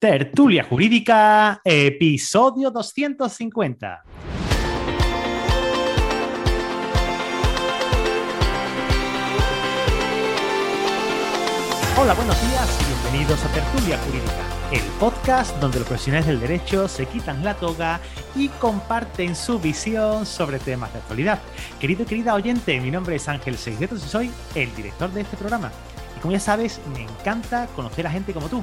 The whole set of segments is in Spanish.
Tertulia Jurídica, episodio 250. Hola, buenos días y bienvenidos a Tertulia Jurídica, el podcast donde los profesionales del derecho se quitan la toga y comparten su visión sobre temas de actualidad. Querido y querida oyente, mi nombre es Ángel Seixetos y soy el director de este programa. Y como ya sabes, me encanta conocer a gente como tú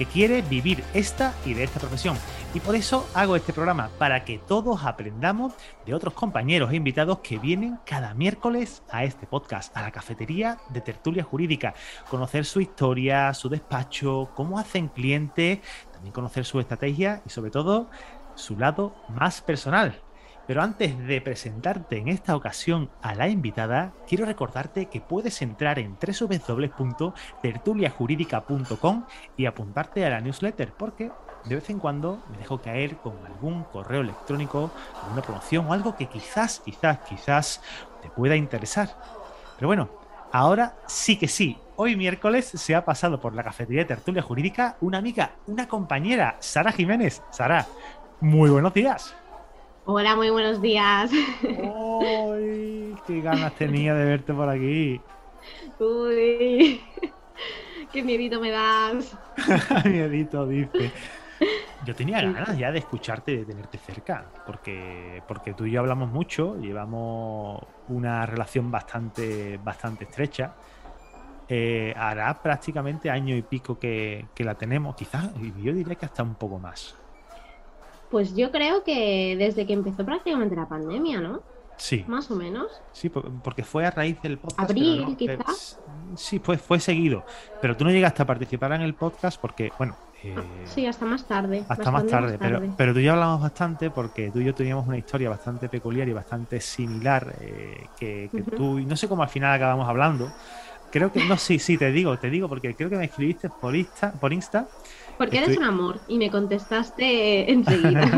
que quiere vivir esta y de esta profesión. Y por eso hago este programa, para que todos aprendamos de otros compañeros e invitados que vienen cada miércoles a este podcast, a la cafetería de tertulia jurídica. Conocer su historia, su despacho, cómo hacen clientes, también conocer su estrategia y sobre todo su lado más personal. Pero antes de presentarte en esta ocasión a la invitada, quiero recordarte que puedes entrar en www.tertuliajurídica.com y apuntarte a la newsletter, porque de vez en cuando me dejo caer con algún correo electrónico, alguna promoción o algo que quizás, quizás, quizás te pueda interesar. Pero bueno, ahora sí que sí. Hoy miércoles se ha pasado por la cafetería de Tertulia Jurídica una amiga, una compañera, Sara Jiménez. Sara, muy buenos días. Hola, muy buenos días. ¡Ay! ¡Qué ganas tenía de verte por aquí! Uy, qué miedito me das. miedito, dice. Yo tenía ganas ya de escucharte, de tenerte cerca, porque, porque tú y yo hablamos mucho, llevamos una relación bastante, bastante estrecha. Eh, hará prácticamente año y pico que, que la tenemos, quizás, yo diría que hasta un poco más. Pues yo creo que desde que empezó prácticamente la pandemia, ¿no? Sí. Más o menos. Sí, porque fue a raíz del podcast. Abril, quizás. Sí, pues fue seguido. Pero tú no llegaste a participar en el podcast porque, bueno. Eh, sí, hasta más tarde. Hasta más tarde, Pero, pero tú y yo hablamos bastante porque tú y yo teníamos una historia bastante peculiar y bastante similar eh, que, tú. Y no sé cómo al final acabamos hablando. Creo que, no, sí, sí, te digo, te digo, porque creo que me escribiste por Insta, por Insta porque eres un amor y me contestaste enseguida.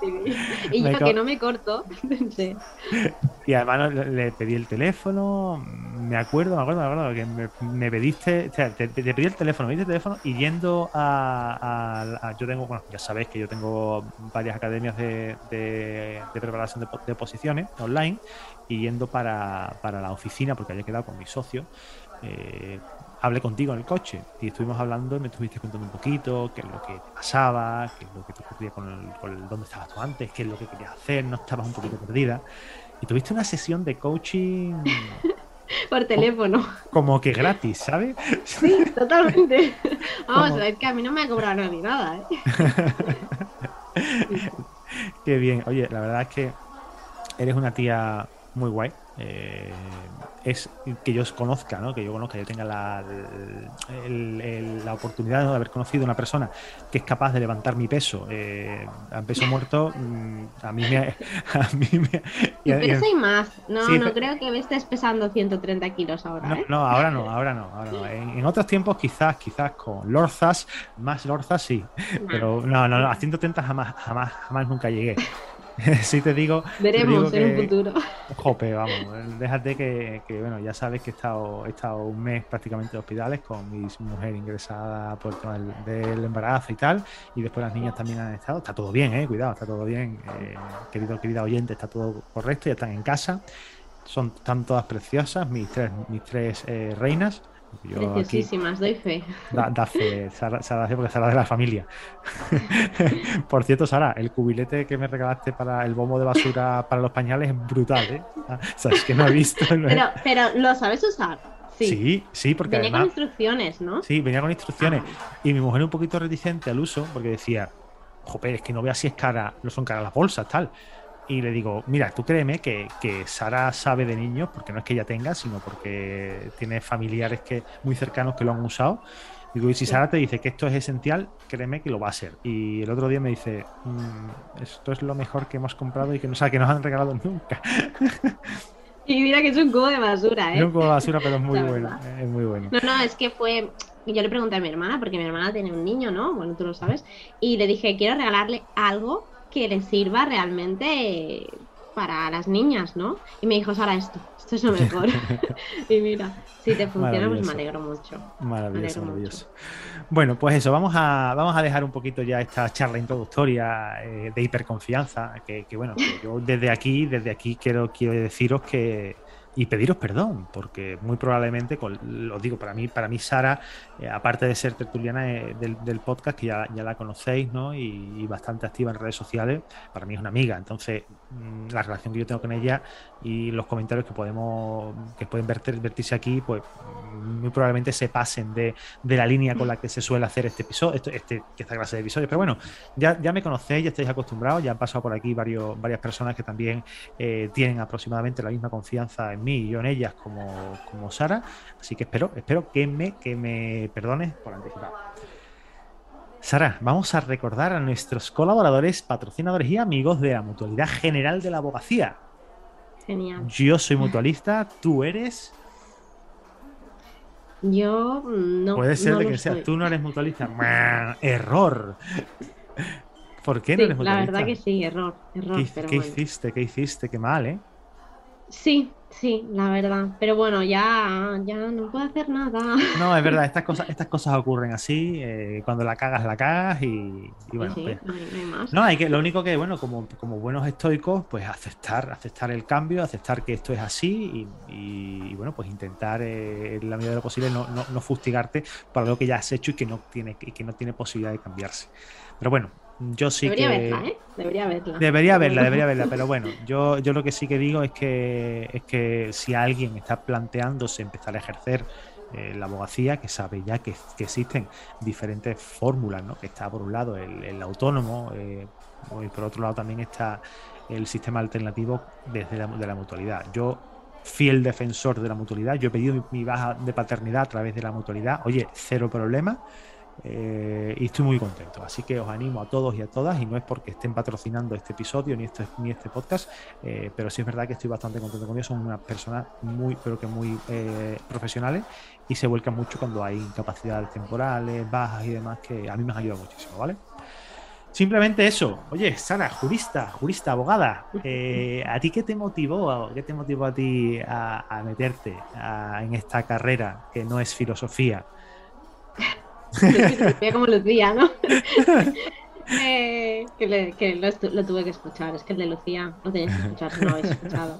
y yo que no me corto, Y además le pedí el teléfono, me acuerdo, me acuerdo, me acuerdo que me, pediste, o sea, te, pedí el teléfono, me pediste el teléfono y yendo a, yo tengo, bueno, ya sabéis que yo tengo varias academias de, de, preparación de, posiciones online y yendo para, para la oficina porque había quedado con mi socio. Eh, hablé contigo en el coche y estuvimos hablando y me estuviste contando un poquito qué es lo que te pasaba, qué es lo que te ocurría con, el, dónde estabas tú antes, qué es lo que querías hacer, no estabas un poquito perdida. Y tuviste una sesión de coaching. Por teléfono. Como que gratis, ¿sabes? Sí, totalmente. Vamos, a ver que a mí no me ha cobrado ni nada, ¿eh? Qué bien. Oye, la verdad es que eres una tía muy guay. Eh, es que yo os conozca, ¿no? que yo conozca, yo tenga la, la oportunidad de haber conocido una persona que es capaz de levantar mi peso eh, a peso muerto, mm, a mí me... A mí me y, más, no, no creo que estés pesando 130 kilos ahora. No, ¿eh? no ahora no, ahora no. Ahora no. En, otros tiempos quizás, quizás con lorzas, más lorzas sí, pero no, no, no, a 130 jamás, jamás, jamás nunca llegué. sí te digo. Veremos en un futuro. Jope, vamos. Déjate que, bueno, ya sabes que he estado, he estado un mes prácticamente en hospitales con mi mujer ingresada por el tema del, embarazo y tal. Y después las niñas también han estado. Está todo bien, eh, cuidado, está todo bien. Eh, querido, querida oyente, está todo correcto, ya están en casa. Son, están todas preciosas, mis tres, mis tres eh, reinas. Preciosísimas, doy fe. Da, fe, Sara, Sara, porque Sara de la familia. Por cierto, Sara, el cubilete que me regalaste para el bombo de basura para los pañales es brutal, ¿eh? Ah, sabes que no he visto. Pero, pero lo sabes usar. Sí, sí, porque venía con instrucciones, ¿no? Sí, venía con instrucciones. Ah. Y mi mujer un poquito reticente al uso porque decía, joder, es que no veas si es cara, no son caras las bolsas, tal y le digo, mira, tú créeme que, que, Sara sabe de niños, porque no es que ella tenga, sino porque tiene familiares que muy cercanos que lo han usado. Digo, y si Sara te dice que esto es esencial, créeme que lo va a ser. Y el otro día me dice, mm, esto es lo mejor que hemos comprado y que, no, o que nos han regalado nunca. Y mira que es un cubo de basura, ¿eh? Es un cubo de basura, pero es muy bueno. Es muy bueno. No, no, es que fue. Yo le pregunté a mi hermana, porque mi hermana tiene un niño, ¿no? Bueno, tú lo sabes. Y le dije, quiero regalarle algo que le sirva realmente para las niñas, ¿no? Y me dijo, Sara, esto, esto es lo mejor. y mira, si te funciona, pues me alegro mucho. Maravilloso, maravilloso. Bueno, pues eso, vamos a, vamos a dejar un poquito ya esta charla introductoria eh, de hiperconfianza, que, que bueno, yo desde aquí, desde aquí quiero, quiero deciros que y pediros perdón, porque muy probablemente, lo digo, para mí, para mí Sara, eh, aparte de ser tertuliana eh, del, podcast, que ya, ya, la conocéis, ¿no? Y, bastante activa en redes sociales, para mí es una amiga. Entonces, la relación que yo tengo con ella y los comentarios que podemos, que pueden vertir, vertirse aquí, pues muy probablemente se pasen de, de, la línea con la que se suele hacer este episodio, este, esta clase de episodios. Pero bueno, ya, ya me conocéis, ya estáis acostumbrados, ya han pasado por aquí varios, varias personas que también eh, tienen aproximadamente la misma confianza en mí y yo en ellas como, como Sara. Así que espero, espero que me, que me perdones por anticipado. Sara, vamos a recordar a nuestros colaboradores, patrocinadores y amigos de la Mutualidad General de la Abogacía. Genial. Yo soy mutualista, tú eres. Yo no. Puede ser de que sea, tú no eres mutualista. error. ¿Por qué no eres mutualista? La verdad que sí, error. error ¿Qué, hiciste? ¿Qué hiciste? Qué mal, ¿eh? Sí, Sí, la verdad. Pero bueno, ya, ya no puedo hacer nada. No, es verdad, estas cosas, estas cosas ocurren así. Eh, cuando la cagas, la cagas y, bueno. Pues no, hay, más. no, hay que, lo único que, bueno, como, como buenos estoicos, pues aceptar, aceptar el cambio, aceptar que esto es así y, bueno, pues intentar eh, en la medida de lo posible no, no, no, fustigarte para lo que ya has hecho y que no tiene, y que no tiene posibilidad de cambiarse. Pero bueno, yo sí debería que. Verla, ¿eh? Debería verla. Debería verla, debería verla. Pero bueno, yo, yo lo que sí que digo es que, es que si alguien está planteándose empezar a ejercer eh, la abogacía, que sabe ya que, existen diferentes fórmulas, ¿no? Que está por un lado el, autónomo, eh, y por otro lado también está el sistema alternativo desde la, de la mutualidad. Yo fiel defensor de la mutualidad. Yo he pedido mi, baja de paternidad a través de la mutualidad. Oye, cero problema. Eh, y estoy muy contento. Así que os animo a todos y a todas, y no es porque estén patrocinando este episodio ni este, ni este podcast, eh, pero sí es verdad que estoy bastante contento con ellos. Son unas personas muy, pero que muy eh, profesionales y se vuelcan mucho cuando hay incapacidades temporales, bajas y demás, que a mí me ha ayudado muchísimo, ¿vale? Simplemente eso. Oye, Sara, jurista, jurista, abogada, ¿a ti qué te motivó, qué te motivó a ti a, meterte en esta carrera que no es filosofía? como Lucía, ¿no? Eh, que, lo, tuve que escuchar, es que el de Lucía lo tenéis que escuchar si no lo habéis escuchado.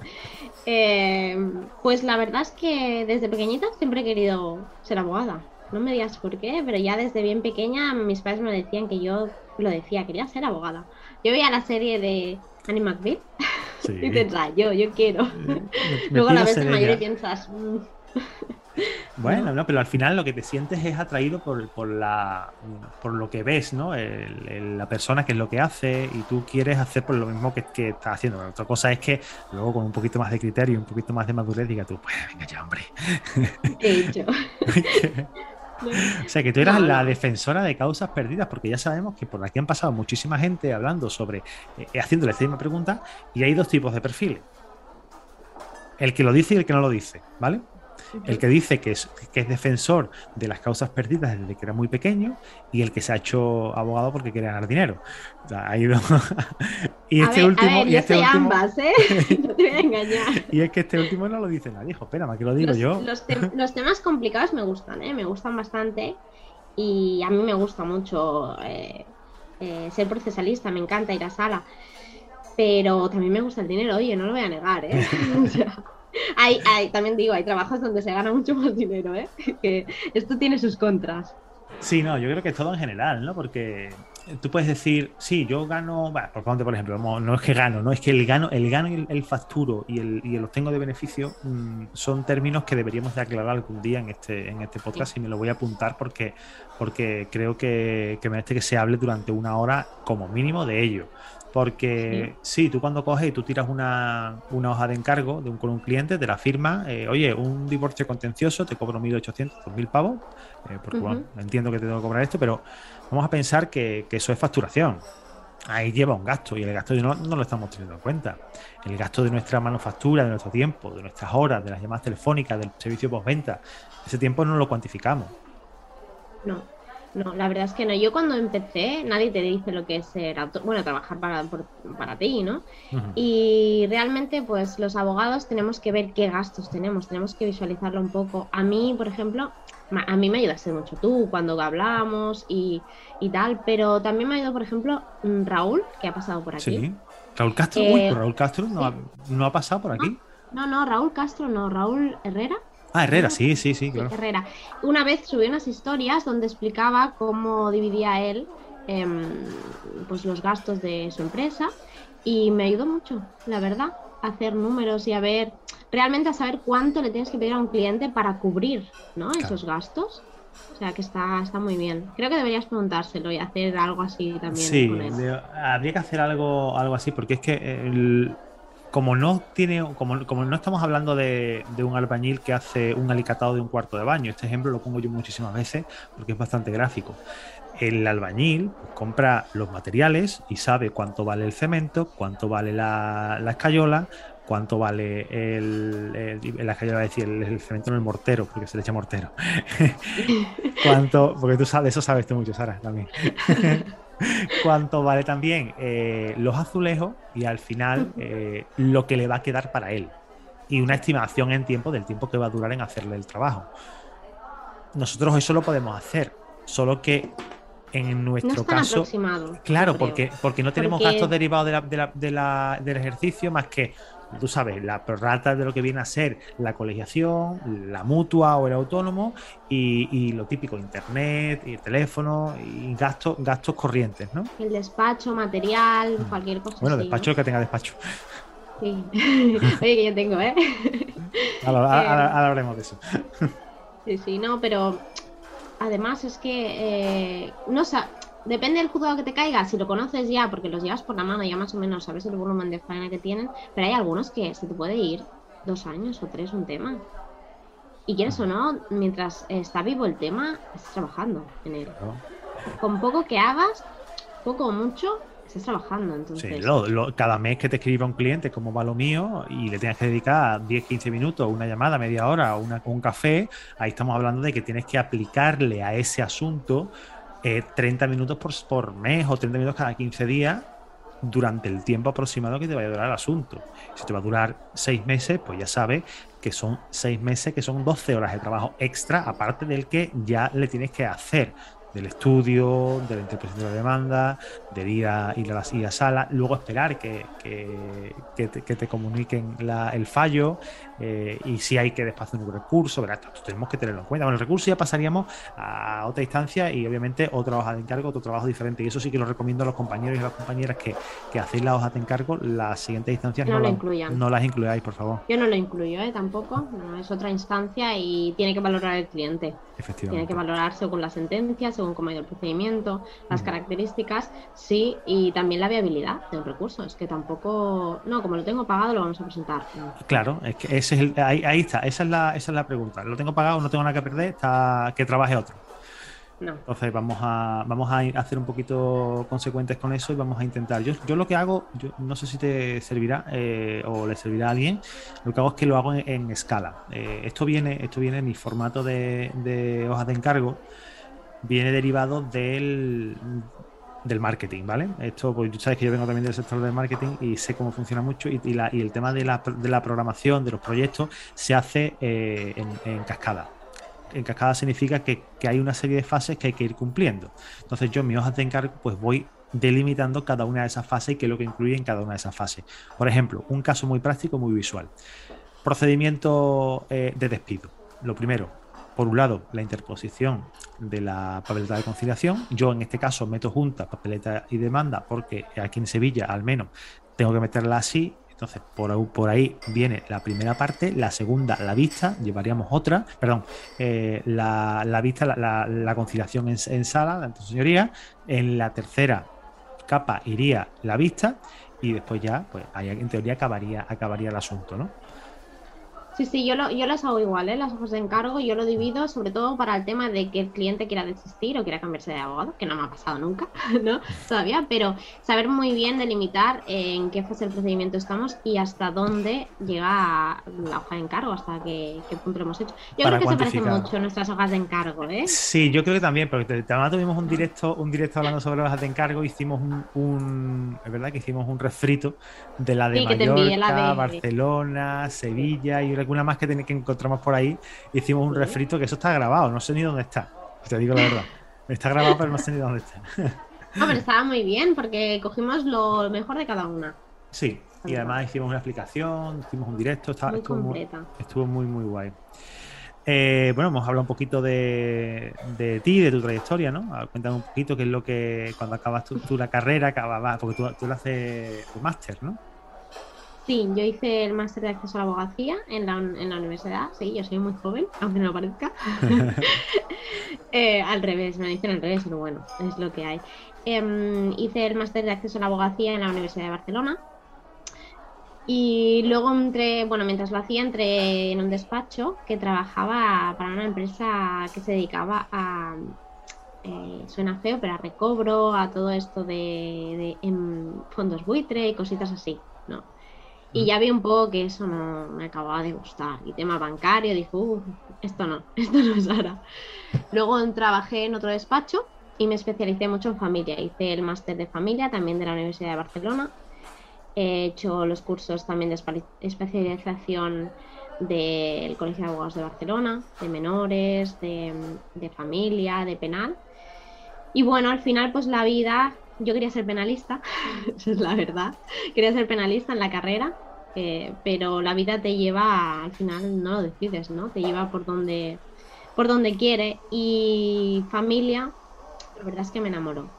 Eh, pues la verdad es que desde pequeñita siempre he querido ser abogada. No me digas por qué, pero ya desde bien pequeña mis padres me decían que yo lo decía, quería ser abogada. Yo veía la serie de Annie McBeal y te yo, yo quiero. Eh, Luego a la vez mayor y piensas, mm, bueno, no, pero al final lo que te sientes es atraído por, por, la, por lo que ves, ¿no? la persona que es lo que hace y tú quieres hacer por lo mismo que, que estás haciendo. otra cosa es que luego con un poquito más de criterio, un poquito más de madurez, diga tú, pues venga ya, hombre. O sea, que tú eras la defensora de causas perdidas, porque ya sabemos que por aquí han pasado muchísima gente hablando sobre, eh, haciéndole esta misma pregunta, y hay dos tipos de perfiles. El que lo dice y el que no lo dice, ¿vale? El que dice que es, que es defensor de las causas perdidas desde que era muy pequeño y el que se ha hecho abogado porque quiere ganar dinero. y este último. y este ambas, ¿eh? no te voy a engañar. y es que este último no lo dice nadie, hijo, espérame, que lo digo yo. Los, temas complicados me gustan, ¿eh? Me gustan bastante. Y a mí me gusta mucho eh, eh, ser procesalista, me encanta ir a sala. Pero también me gusta el dinero, oye, no lo voy a negar, ¿eh? Hay, hay, también digo, hay trabajos donde se gana mucho más dinero, ¿eh? Que esto tiene sus contras. Sí, no, yo creo que es todo en general, ¿no? Porque tú puedes decir, sí, yo gano, bueno, por, por ejemplo, no es que gano, no es que el gano, el gano y el, facturo y el, y el, obtengo de beneficio mm, son términos que deberíamos de aclarar algún día en este, en este podcast y me lo voy a apuntar porque, porque creo que, que merece que se hable durante una hora como mínimo de ello. Porque sí. tú cuando coges y tú tiras una, hoja de encargo de un, con un cliente, de la firma, eh, oye, un divorcio contencioso, te cobro 1.800, 2.000 pavos, eh, porque bueno, entiendo que te tengo que cobrar esto, pero vamos a pensar que, eso es facturación. Ahí lleva un gasto y el gasto no, no lo estamos teniendo en cuenta. El gasto de nuestra manufactura, de nuestro tiempo, de nuestras horas, de las llamadas telefónicas, del servicio postventa, ese tiempo no lo cuantificamos. No No, la verdad es que no. Yo cuando empecé, nadie te dice lo que es ser bueno, trabajar para, para ti, ¿no? Y realmente, pues los abogados tenemos que ver qué gastos tenemos, tenemos que visualizarlo un poco. A mí, por ejemplo, a mí me ayudaste mucho tú cuando hablamos y, y tal, pero también me ha ayudado, por ejemplo, mm, Raúl, que ha pasado por aquí. Sí. Raúl Castro, uy, eh, Raúl Castro no, ha, no, ha, pasado por aquí. No, no, Raúl Castro, no, Raúl Herrera. Ah, Herrera, sí, sí, sí, claro. Herrera. Una vez subí unas historias donde explicaba cómo dividía él em, pues los gastos de su empresa y me ayudó mucho, la verdad, a hacer números y a ver, realmente a saber cuánto le tienes que pedir a un cliente para cubrir ¿no? esos gastos. O sea que está, está muy bien. Creo que deberías preguntárselo y hacer algo así también. Sí, habría que hacer algo, algo así, porque es que el, como no tiene, como, no estamos hablando de, un albañil que hace un alicatado de un cuarto de baño, este ejemplo lo pongo yo muchísimas veces porque es bastante gráfico. El albañil compra los materiales y sabe cuánto vale el cemento, cuánto vale la, escayola, cuánto vale el, la escayola, decir, el, cemento en el mortero, porque se le echa mortero. cuánto, porque tú sabes, eso sabes tú mucho, Sara, también. cuánto vale también eh, los azulejos y al final eh, lo que le va a quedar para él. Y una estimación en tiempo del tiempo que va a durar en hacerle el trabajo. Nosotros eso lo podemos hacer, solo que en nuestro caso. Claro, porque, porque no tenemos gastos derivados del ejercicio más que tú sabes, la prorata de lo que viene a ser la colegiación, la mutua o el autónomo y, lo típico, internet, y el teléfono y gastos, gastos corrientes, ¿no? El despacho, material, mm. cualquier cosa. Bueno, despacho el que tenga despacho. Sí. Oye, que yo tengo, ¿eh? Ahora, hablaremos de eso. sí, sí, no, pero además es que eh, no, depende del juzgado que te caiga, si lo conoces ya, porque los llevas por la mano, ya más o menos sabes el volumen de faena que tienen, pero hay algunos que se te puede ir dos años o tres un tema. Y quieres o no, mientras está vivo el tema, estás trabajando en él. Con poco que hagas, poco o mucho, estás trabajando. Entonces... Sí, cada mes que te escriba un cliente, como va lo mío, y le tienes que dedicar 10, 15 minutos, una llamada, media hora, una, un café, ahí estamos hablando de que tienes que aplicarle a ese asunto 30 eh, minutos por, mes o 30 minutos cada 15 días durante el tiempo aproximado que te vaya a durar el asunto. Si te va a durar 6 meses, pues ya sabes que son 6 meses, que son 12 horas de trabajo extra, aparte del que ya le tienes que hacer del estudio, de la interpretación de la demanda, de ir a, la, sala, luego esperar que, que, te, comuniquen el fallo eh, y si hay que desplazar un recurso, ¿verdad? tenemos que tenerlo en cuenta. Bueno, el recurso ya pasaríamos a otra instancia y obviamente otra hoja de encargo, otro trabajo diferente. Y eso sí que lo recomiendo a los compañeros y a las compañeras que, hacéis la hoja de encargo, las siguientes instancias no, no las incluyáis, por favor. Yo no lo incluyo, ¿eh? tampoco. No, es otra instancia y tiene que valorar el cliente. Tiene que valorar según la sentencia, según cómo ha ido el procedimiento, las características, sí, y también la viabilidad de un recurso. Es que tampoco, no, como lo tengo pagado, lo vamos a presentar. Claro, es que ese es el, ahí, está, esa es, la, esa es la pregunta. Lo tengo pagado, no tengo nada que perder, está, que trabaje otro. Entonces vamos a, vamos a hacer un poquito consecuentes con eso y vamos a intentar. Yo, yo lo que hago, yo no sé si te servirá eh, o le servirá a alguien, lo que hago es que lo hago en, escala. Eh, esto viene, esto viene en mi formato de, de hojas de encargo, viene derivado del, del marketing, ¿vale? Esto, pues tú sabes que yo vengo también del sector del marketing y sé cómo funciona mucho y, y, el tema de la, de la, programación, de los proyectos, se hace eh, en, cascada. En cascada significa que, hay una serie de fases que hay que ir cumpliendo. Entonces yo en mi hoja de encargo pues voy delimitando cada una de esas fases y qué es lo que incluye en cada una de esas fases. Por ejemplo, un caso muy práctico, muy visual. Procedimiento eh, de despido. Lo primero, por un lado, la interposición de la papeleta de conciliación. Yo en este caso meto juntas papeleta y demanda porque aquí en Sevilla al menos tengo que meterla así. Entonces, por, ahí viene la primera parte, la segunda, la vista, llevaríamos otra, perdón, eh, la, vista, la, conciliación en, sala, su señoría. En la tercera capa iría la vista y después ya, pues ahí en teoría acabaría, acabaría el asunto, ¿no? Sí, sí, yo, lo, yo las hago igual, ¿eh? las hojas de encargo, yo lo divido sobre todo para el tema de que el cliente quiera desistir o quiera cambiarse de abogado, que no me ha pasado nunca, ¿no? Todavía, pero saber muy bien delimitar en qué fase del procedimiento estamos y hasta dónde llega la hoja de encargo, hasta qué, punto lo hemos hecho. Yo creo que se parecen mucho nuestras hojas de encargo, ¿eh? Sí, yo creo que también, porque además tuvimos un directo, un directo hablando sobre hojas de encargo, hicimos un, es verdad que hicimos un refrito de la de Mallorca, Barcelona, Sevilla y una más que, que encontramos por ahí. Hicimos un refrito que eso está grabado, no sé ni dónde está. Te digo la verdad. Está grabado, pero no sé ni dónde está. No, pero estaba muy bien porque cogimos lo mejor de cada una. Sí, y además hicimos una explicación, hicimos un directo, estaba, muy estuvo, muy, estuvo muy, muy guay. Eh, bueno, hemos hablado un poquito de, de, ti, de tu trayectoria, ¿no? Cuéntame un poquito qué es lo que cuando acabas tú, la carrera, acababas, porque tú, tú lo haces tu máster, ¿no? Sí, yo hice el máster de acceso a la abogacía en la, en la universidad. Sí, yo soy muy joven, aunque no lo parezca. Eh, al revés, me dicen al revés, pero bueno, es lo que hay. Em, hice el máster de acceso a la abogacía en la Universidad de Barcelona. Y luego entré, bueno, mientras lo hacía, entré en un despacho que trabajaba para una empresa que se dedicaba a, eh, suena feo, pero a recobro, a todo esto de, en fondos buitre y cositas así, ¿no? Y ya vi un poco que eso no me acababa de gustar. Y tema bancario, dijo, esto no, esto no es ahora. Luego trabajé en otro despacho y me especialicé mucho en familia. Hice el máster de familia también de la Universidad de Barcelona. He hecho los cursos también de especialización del Colegio de Abogados de Barcelona, de menores, de, de familia, de penal. Y bueno, al final pues la vida yo quería ser penalista, esa es la verdad. Quería ser penalista en la carrera, pero la vida te lleva, al final no lo decides, ¿no? Te lleva por donde, por donde quiere. Y familia, la verdad es que me enamoró.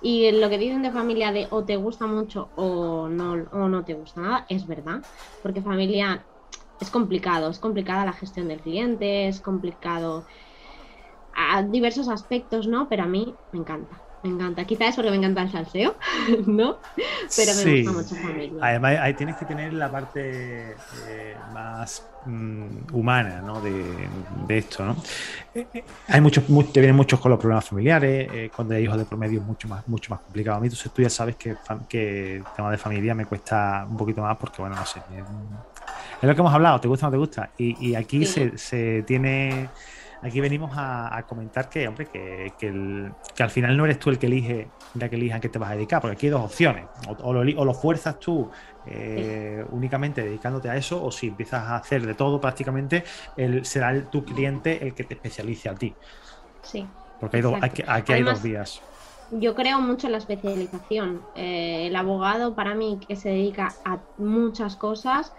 Y lo que dicen de familia de o te gusta mucho o no, o no te gusta nada, es verdad. Porque familia es complicado, es complicada la gestión del cliente, es complicado a diversos aspectos, ¿no? Pero a mí me encanta me encanta. Quizás es porque me encanta el salseo, ¿no? Pero me gusta mucho familia. Además, ahí tienes que tener la parte eh, más mm, humana, ¿no? De, esto, ¿no? Eh, eh, hay muchos, te vienen muchos con los problemas familiares, cuando hay hijos de promedio es mucho más, mucho más complicado. A mí, tú ya sabes que, que el tema de familia me cuesta un poquito más porque, bueno, no sé. Es lo que hemos hablado, te gusta o no te gusta. Y, aquí se, se tiene Aquí venimos a, comentar que, hombre, que, al final no eres tú el que elige, la que elija en qué te vas a dedicar, porque aquí hay dos opciones. O, lo, fuerzas tú eh, únicamente dedicándote a eso, o si empiezas a hacer de todo prácticamente, el, será tu cliente el que te especialice a ti. Sí. Porque aquí hay dos vías. Yo creo mucho en la especialización. Eh, el abogado, para mí, que se dedica a muchas cosas,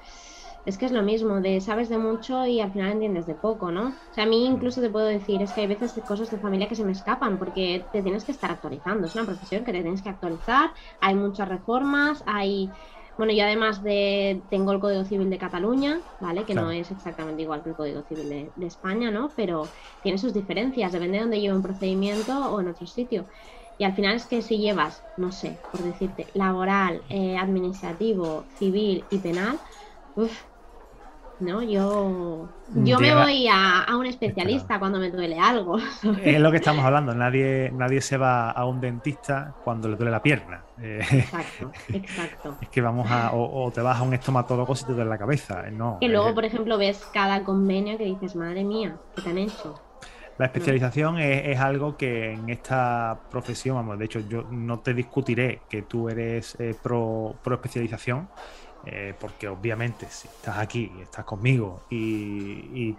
es que es lo mismo, de sabes de mucho y al final entiendes de poco, ¿no? O sea, a mí incluso te puedo decir, es que hay veces cosas de familia que se me escapan porque te tienes que estar actualizando, es una profesión que te tienes que actualizar, hay muchas reformas, hay... Bueno, yo además de tengo el Código Civil de Cataluña, ¿vale? Que no es exactamente igual que el Código Civil de, España, ¿no? Pero tiene sus diferencias, depende de dónde lleve un procedimiento o en otro sitio. Y al final es que si llevas, no sé, por decirte, laboral, eh, administrativo, civil y penal, uff, ¿no? Yo, yo me voy a, un especialista cuando me duele algo. Es lo que estamos hablando, nadie, nadie se va a un dentista cuando le duele la pierna. Eh, exacto, exacto. Es que vamos a, o, te vas a un estomatólogo si te duele la cabeza, no. Que luego, por ejemplo, ves cada convenio que dices, madre mía, ¿qué te han hecho? La especialización es, algo que en esta profesión, vamos, de hecho yo no te discutiré que tú eres eh, pro, pro especialización eh, porque obviamente si estás aquí y estás conmigo y,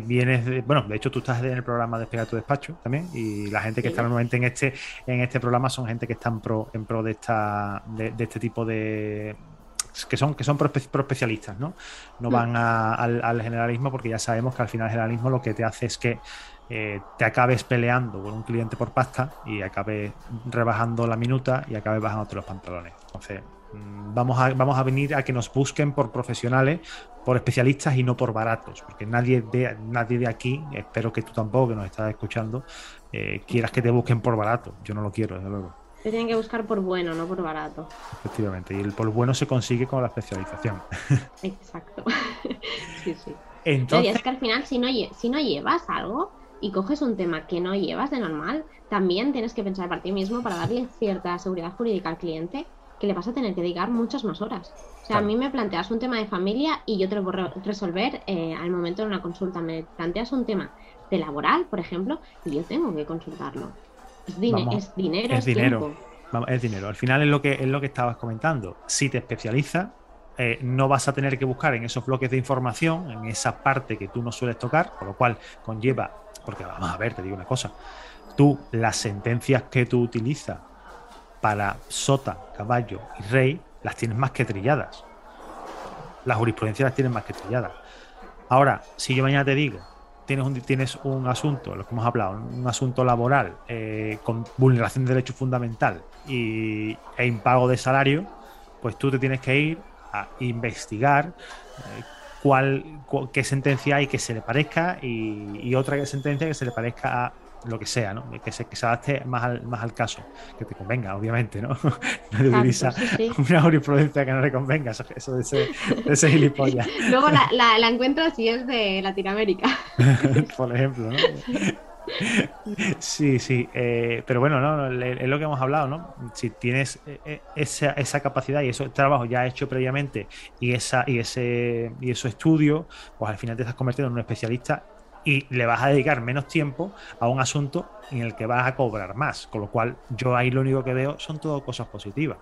vienes, de, bueno, de hecho tú estás en el programa de tu Despacho también y la gente que está normalmente en este en este programa son gente que está en pro, en pro de, esta, de, este tipo de que son que son pro, especialistas, ¿no? No van al, generalismo porque ya sabemos que al final el generalismo lo que te hace es que eh, te acabes peleando con un cliente por pasta y acabes rebajando la minuta y acabes bajándote los pantalones. Entonces, Mm, vamos a, vamos a venir a que nos busquen por profesionales, por especialistas y no por baratos, porque nadie de, nadie de aquí, espero que tú tampoco, que nos estás escuchando, eh, quieras que te busquen por barato. Yo no lo quiero, desde luego. Te tienen que buscar por bueno, no por barato. Efectivamente, y el por bueno se consigue con la especialización. Exacto. sí, sí. Entonces... es que al final, si no, si no llevas algo y coges un tema que no llevas de normal, también tienes que pensar para ti mismo para darle cierta seguridad jurídica al cliente que le vas a tener que dedicar muchas más horas. O sea, a mí me planteas un tema de familia y yo te lo voy a resolver eh, al momento de una consulta. Me planteas un tema de laboral, por ejemplo, y yo tengo que consultarlo. Es, es dinero, es, dinero. es dinero. Al final es lo que es lo que estabas comentando. Si te especializas, eh, no vas a tener que buscar en esos bloques de información, en esa parte que tú no sueles tocar, con lo cual conlleva, porque vamos a ver, te digo una cosa, tú las sentencias que tú utilizas para sota, caballo y rey las tienes más que trilladas. Las jurisprudencias las tienes más que trilladas. Ahora, si yo mañana te digo, tienes un, tienes un asunto, lo que hemos hablado, un asunto laboral eh, con vulneración de derecho fundamental y, e impago de salario, pues tú te tienes que ir a investigar eh, cuál, qué sentencia hay que se le parezca y, y otra sentencia que se le parezca a lo que sea, ¿no? Que se, que se adapte más al, más al caso, que te convenga, obviamente, ¿no? no utiliza una jurisprudencia que no le convenga, eso, de, ese, de ese gilipollas. Luego la, la, la encuentro si es de Latinoamérica. Por ejemplo, ¿no? Sí, sí, eh, pero bueno, no, es lo que hemos hablado, ¿no? Si tienes eh, eh, esa, esa capacidad y ese trabajo ya hecho previamente y esa y ese y eso estudio, pues al final te estás convirtiendo en un especialista y le vas a dedicar menos tiempo a un asunto en el que vas a cobrar más. Con lo cual, yo ahí lo único que veo son todo cosas positivas.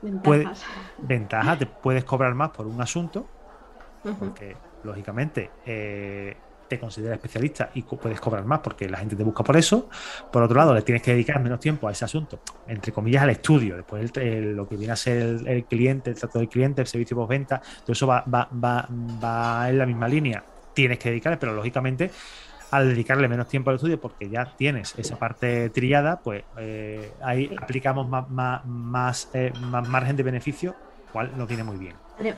Ventajas. ventajas, te puedes cobrar más por un asunto, porque lógicamente eh, te consideras especialista y puedes cobrar más porque la gente te busca por eso. Por otro lado, le tienes que dedicar menos tiempo a ese asunto, entre comillas, al estudio. Después, lo que viene a ser el, cliente, el trato del cliente, el servicio postventa, todo eso va, va, va, va en la misma línea tienes que dedicarle, pero lógicamente al dedicarle menos tiempo al estudio porque ya tienes esa parte trillada, pues eh, ahí aplicamos más, eh, margen de beneficio, cual no tiene muy bien.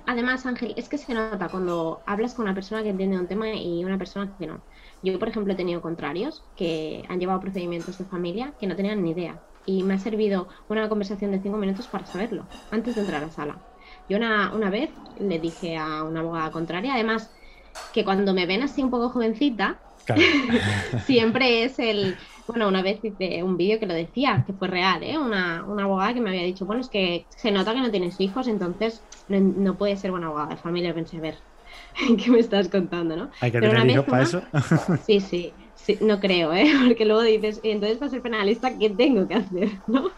Además, Ángel, es que se nota cuando hablas con una persona que entiende un tema y una persona que no. Yo, por ejemplo, he tenido contrarios que han llevado procedimientos de familia que no tenían ni idea. Y me ha servido una conversación de cinco minutos para saberlo, antes de entrar a la sala. Yo una, una vez le dije a una abogada contraria, además, que cuando me ven así un poco jovencita, siempre es el... Bueno, una vez hice un vídeo que lo decía, que fue real, ¿eh? Una, una, abogada que me había dicho, bueno, es que se nota que no tienes hijos, entonces no, no puedes ser buena abogada de familia. Pensé, a ver, ¿qué me estás contando, no? ¿Hay que tener hijos para eso? sí, sí, sí, no creo, ¿eh? Porque luego dices, entonces para ser penalista, ¿qué tengo que hacer, no?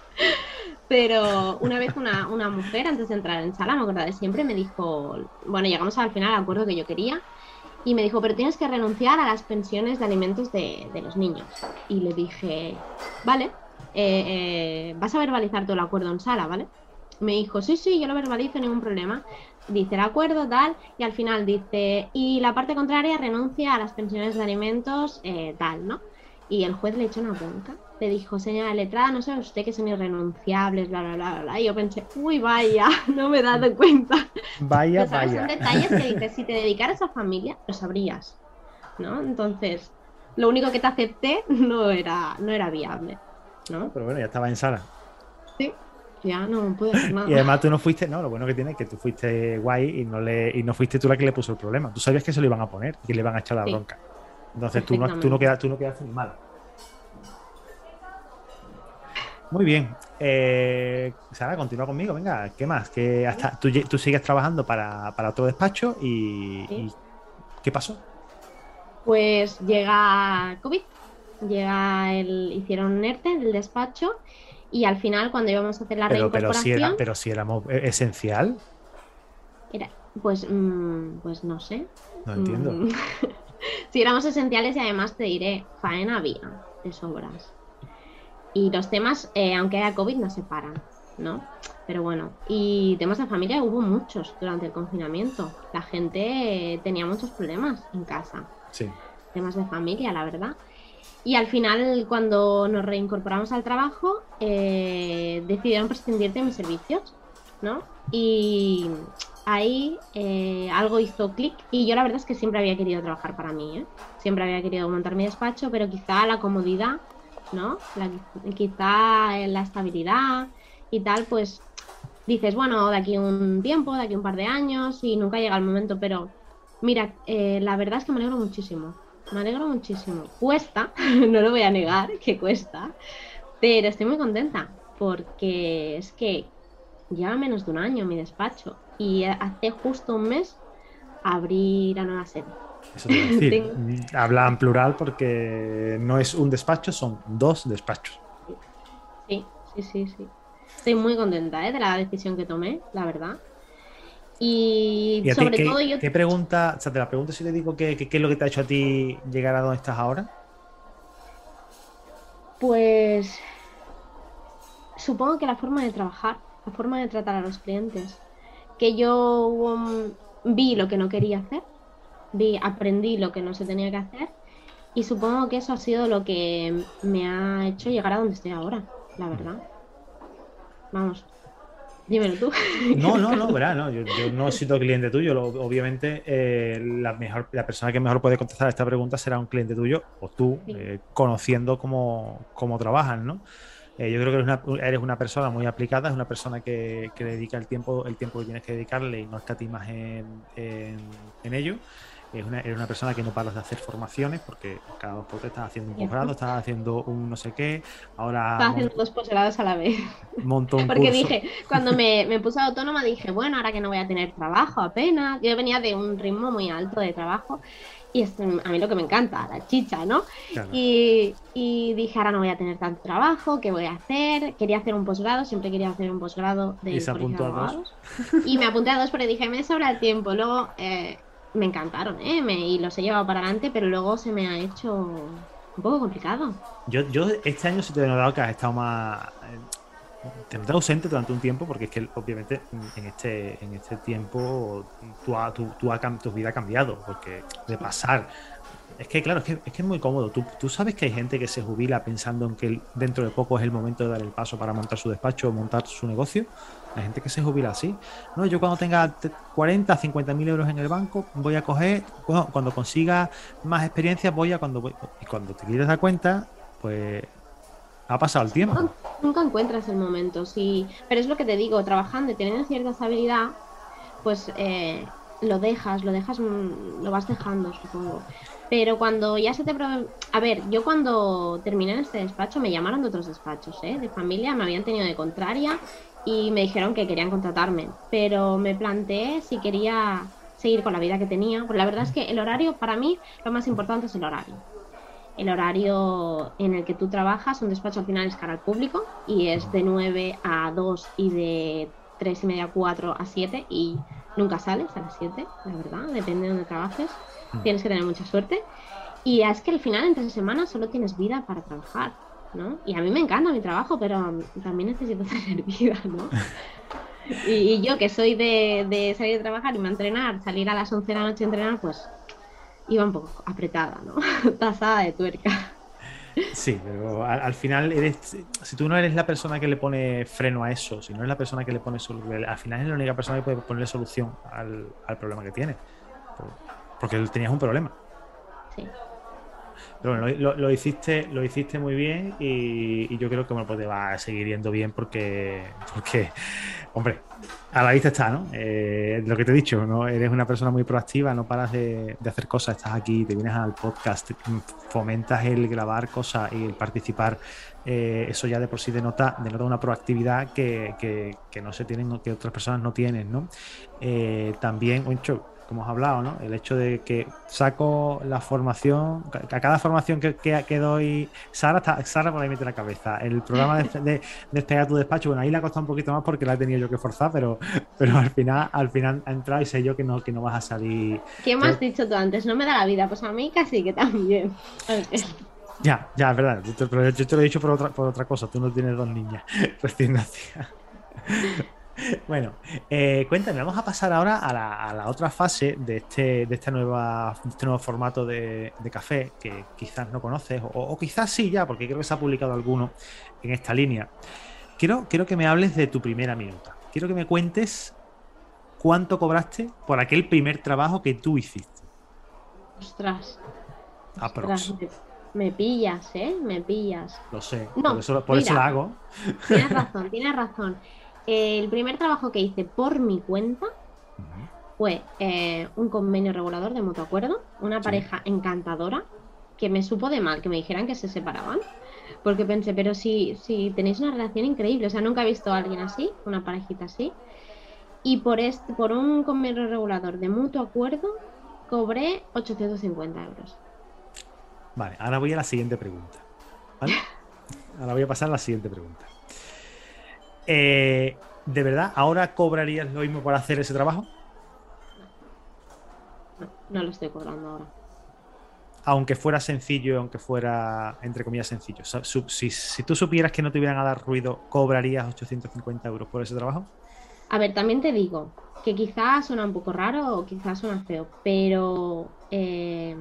Pero una vez una, una mujer, antes de entrar en sala, me acuerdo de siempre, me dijo, bueno, llegamos al final al acuerdo que yo quería, y me dijo, pero tienes que renunciar a las pensiones de alimentos de, los niños. Y le dije, vale, eh, eh, vas a verbalizar todo el acuerdo en sala, ¿vale? Me dijo, sí, sí, yo lo verbalizo, ningún problema. Dice el acuerdo, tal, y al final dice, y la parte contraria renuncia a las pensiones de alimentos, eh, tal, ¿no? Y el juez le echó una punta le dijo, señora letrada, no sabe usted que son irrenunciables, bla, bla, bla, bla. Y yo pensé, uy, vaya, no me he dado cuenta. Vaya, vaya. Son detalles que dices, si te dedicaras a familia, lo sabrías, ¿no? Entonces, lo único que te acepté no era, no era viable, ¿no? Pero bueno, ya estaba en sala. Sí, ya no pude hacer nada. Y además tú no fuiste, no, lo bueno que tiene es que tú fuiste guay y no, le, y no fuiste tú la que le puso el problema. Tú sabías que se lo iban a poner y le iban a echar la bronca. Entonces tú no, tú no, quedas, tú no quedaste ni mal. Muy bien. Eh, Sara, continúa conmigo, venga, ¿qué más? Que hasta tú, tú sigues trabajando para, otro despacho y, ¿qué pasó? Pues llega COVID, llega el, hicieron un ERTE del despacho y al final cuando íbamos a hacer la pero, Pero si, era, pero si éramos esencial. Era, pues, mm, pues no sé. No entiendo. Si éramos esenciales y además te diré, faena había de sobras. Y los temas, eh, aunque haya COVID, no se paran, ¿no? Pero bueno, y temas de familia hubo muchos durante el confinamiento. La gente eh, tenía muchos problemas en casa. Sí. Temas de familia, la verdad. Y al final, cuando nos reincorporamos al trabajo, eh, decidieron prescindir de mis servicios, ¿no? Y ahí algo hizo clic y yo la verdad es que siempre había querido trabajar para mí, ¿eh? Siempre había querido montar mi despacho, pero quizá la comodidad ¿no? La, quizá la estabilidad y tal, pues dices, bueno, de aquí un tiempo, de aquí un par de años y nunca llega el momento, pero Mira, eh, la verdad es que me alegro muchísimo. Me alegro muchísimo. Cuesta, no lo voy a negar, que cuesta, pero estoy muy contenta porque es que ya menos de un año mi despacho y hace justo un mes abrí la nueva sede. Eso te decir. Habla en plural porque no es un despacho, son dos despachos. Sí, sí, sí, sí. Estoy muy contenta ¿eh? de la decisión que tomé, la verdad. Y, sobre todo yo... ¿Qué pregunta, o sea, te la pregunto si te digo qué es lo que te ha hecho a ti llegar a donde estás ahora? Pues supongo que la forma de trabajar, la forma de tratar a los clientes, que yo um, vi lo que no quería hacer, vi, aprendí lo que no se tenía que hacer y supongo que eso ha sido lo que me ha hecho llegar a donde estoy ahora, la verdad. Vamos, dímelo tú. No, no, no, verá, no, yo, no he sido cliente tuyo. obviamente, eh, la, mejor, la persona que mejor puede contestar a esta pregunta será un cliente tuyo o tú, eh, conociendo cómo, cómo trabajas, ¿no? Eh, yo creo que eres una, eres una, persona muy aplicada, es una persona que, que, dedica el tiempo, el tiempo que tienes que dedicarle y no escatimas en, en, en ello. Es una, eres una persona que no paras de hacer formaciones porque cada dos por estás haciendo un posgrado, estás haciendo un no sé qué, ahora... Estás haciendo dos posgrados a la vez. Montón Porque dije, cuando me, me, puse autónoma dije, bueno, ahora que no voy a tener trabajo apenas, yo venía de un ritmo muy alto de trabajo y es a mí lo que me encanta, la chicha, ¿no? Y, y, dije, ahora no voy a tener tanto trabajo, ¿qué voy a hacer? Quería hacer un posgrado, siempre quería hacer un posgrado de ¿Y se apuntó a dos? Y me apunté a dos porque dije, me sobra el tiempo. Luego eh, me encantaron, ¿eh? Me, y los he llevado para adelante, pero luego se me ha hecho un poco complicado. Yo, yo este año sí te he notado que has estado más te has ausente durante un tiempo porque es que obviamente en este, en este tiempo tu, tu, tu, vida ha cambiado, porque de pasar... Es que claro, es que es, que es muy cómodo. Tú, tú, sabes que hay gente que se jubila pensando en que dentro de poco es el momento de dar el paso para montar su despacho o montar su negocio. Hay gente que se jubila así. No, yo cuando tenga 40, 50 mil euros en el banco, voy a coger, cuando consiga más experiencia, voy a cuando voy. Y cuando te quieres dar cuenta, pues ha pasado el tiempo. Nunca, encuentras el momento, sí. Pero es lo que te digo, trabajando y teniendo cierta estabilidad, pues eh, lo dejas, lo dejas, mm, lo vas dejando, supongo. Pero cuando ya se te... A ver, yo cuando terminé en este despacho me llamaron de otros despachos, ¿eh? De familia, me habían tenido de contraria y me dijeron que querían contratarme. Pero me planteé si quería seguir con la vida que tenía. Pues la verdad es que el horario, para mí, lo más importante es el horario el horario en el que tú trabajas, un despacho al final es cara al público y es de 9 a 2 y de 3 y media a 4 a 7 y nunca sales a las 7, la verdad, depende de donde trabajes, mm. tienes que tener mucha suerte. Y es que al final, entre semanas, solo tienes vida para trabajar, ¿no? Y a mí me encanta mi trabajo, pero también necesito tener vida, ¿no? Y, yo que soy de, de salir a trabajar y me entrenar, salir a las 11 de la noche a entrenar, pues iba un poco apretada, ¿no? Tasada de tuerca. Sí, pero al, final eres, si tú no eres la persona que le pone freno a eso, si no eres la persona que le pone solución, al final es la única persona que puede ponerle solución al, problema que tiene. Porque tenías un problema. Sí. Pero bueno, lo, hiciste, lo hiciste muy bien y, yo creo que me pues te va a seguir yendo bien porque, porque hombre, a la vista está, ¿no? Eh, lo que te he dicho, ¿no? Eres una persona muy proactiva, no paras de, hacer cosas, estás aquí, te vienes al podcast, fomentas el grabar cosas y el participar. Eh, eso ya de por sí denota, denota una proactividad que, que, no se tienen, que otras personas no tienen, ¿no? Eh, también, como hemos hablado, ¿no? El hecho de que saco la formación, a cada formación que, que, doy, Sara, Sara por ahí mete la cabeza. El programa de, de, Despegar tu despacho, bueno, ahí le ha costado un poquito más porque la he tenido yo que forzar, pero, pero al final al final ha entrado y sé yo que no, que no vas a salir. ¿Qué me has dicho tú antes? No me da la vida, pues a mí casi que también. Ya, ya, es verdad. Pero yo te lo he dicho por otra, por otra cosa. Tú no tienes dos niñas recién nacidas. Bueno, eh, cuéntame, vamos a pasar ahora a la, otra fase de este, de esta nueva, este nuevo formato de, café que quizás no conoces, o, quizás sí ya, porque creo que se ha publicado alguno en esta línea. Quiero, quiero que me hables de tu primera minuta. Quiero que me cuentes cuánto cobraste por aquel primer trabajo que tú hiciste. Ostras. Aprox. me, pillas, ¿eh? Me pillas. Lo sé, por, eso, por eso lo hago. Tienes razón, tienes razón el primer trabajo que hice por mi cuenta fue eh, un convenio regulador de mutuo acuerdo, una pareja encantadora, que me supo de mal que me dijeran que se separaban, porque pensé, pero si, si tenéis una relación increíble, o sea, nunca he visto a alguien así, una parejita así. Y por, este, por un convenio regulador de mutuo acuerdo, cobré 850 euros. Vale, ahora voy a la siguiente pregunta. ¿vale? Ahora voy a pasar a la siguiente pregunta. Eh, ¿De verdad ahora cobrarías lo mismo por hacer ese trabajo? No, no lo estoy cobrando ahora. Aunque fuera sencillo, aunque fuera, entre comillas, sencillo. Si, si tú supieras que no te hubieran a dar ruido, ¿cobrarías 850 euros por ese trabajo? A ver, también te digo que quizás suena un poco raro o quizás suena feo, pero eh,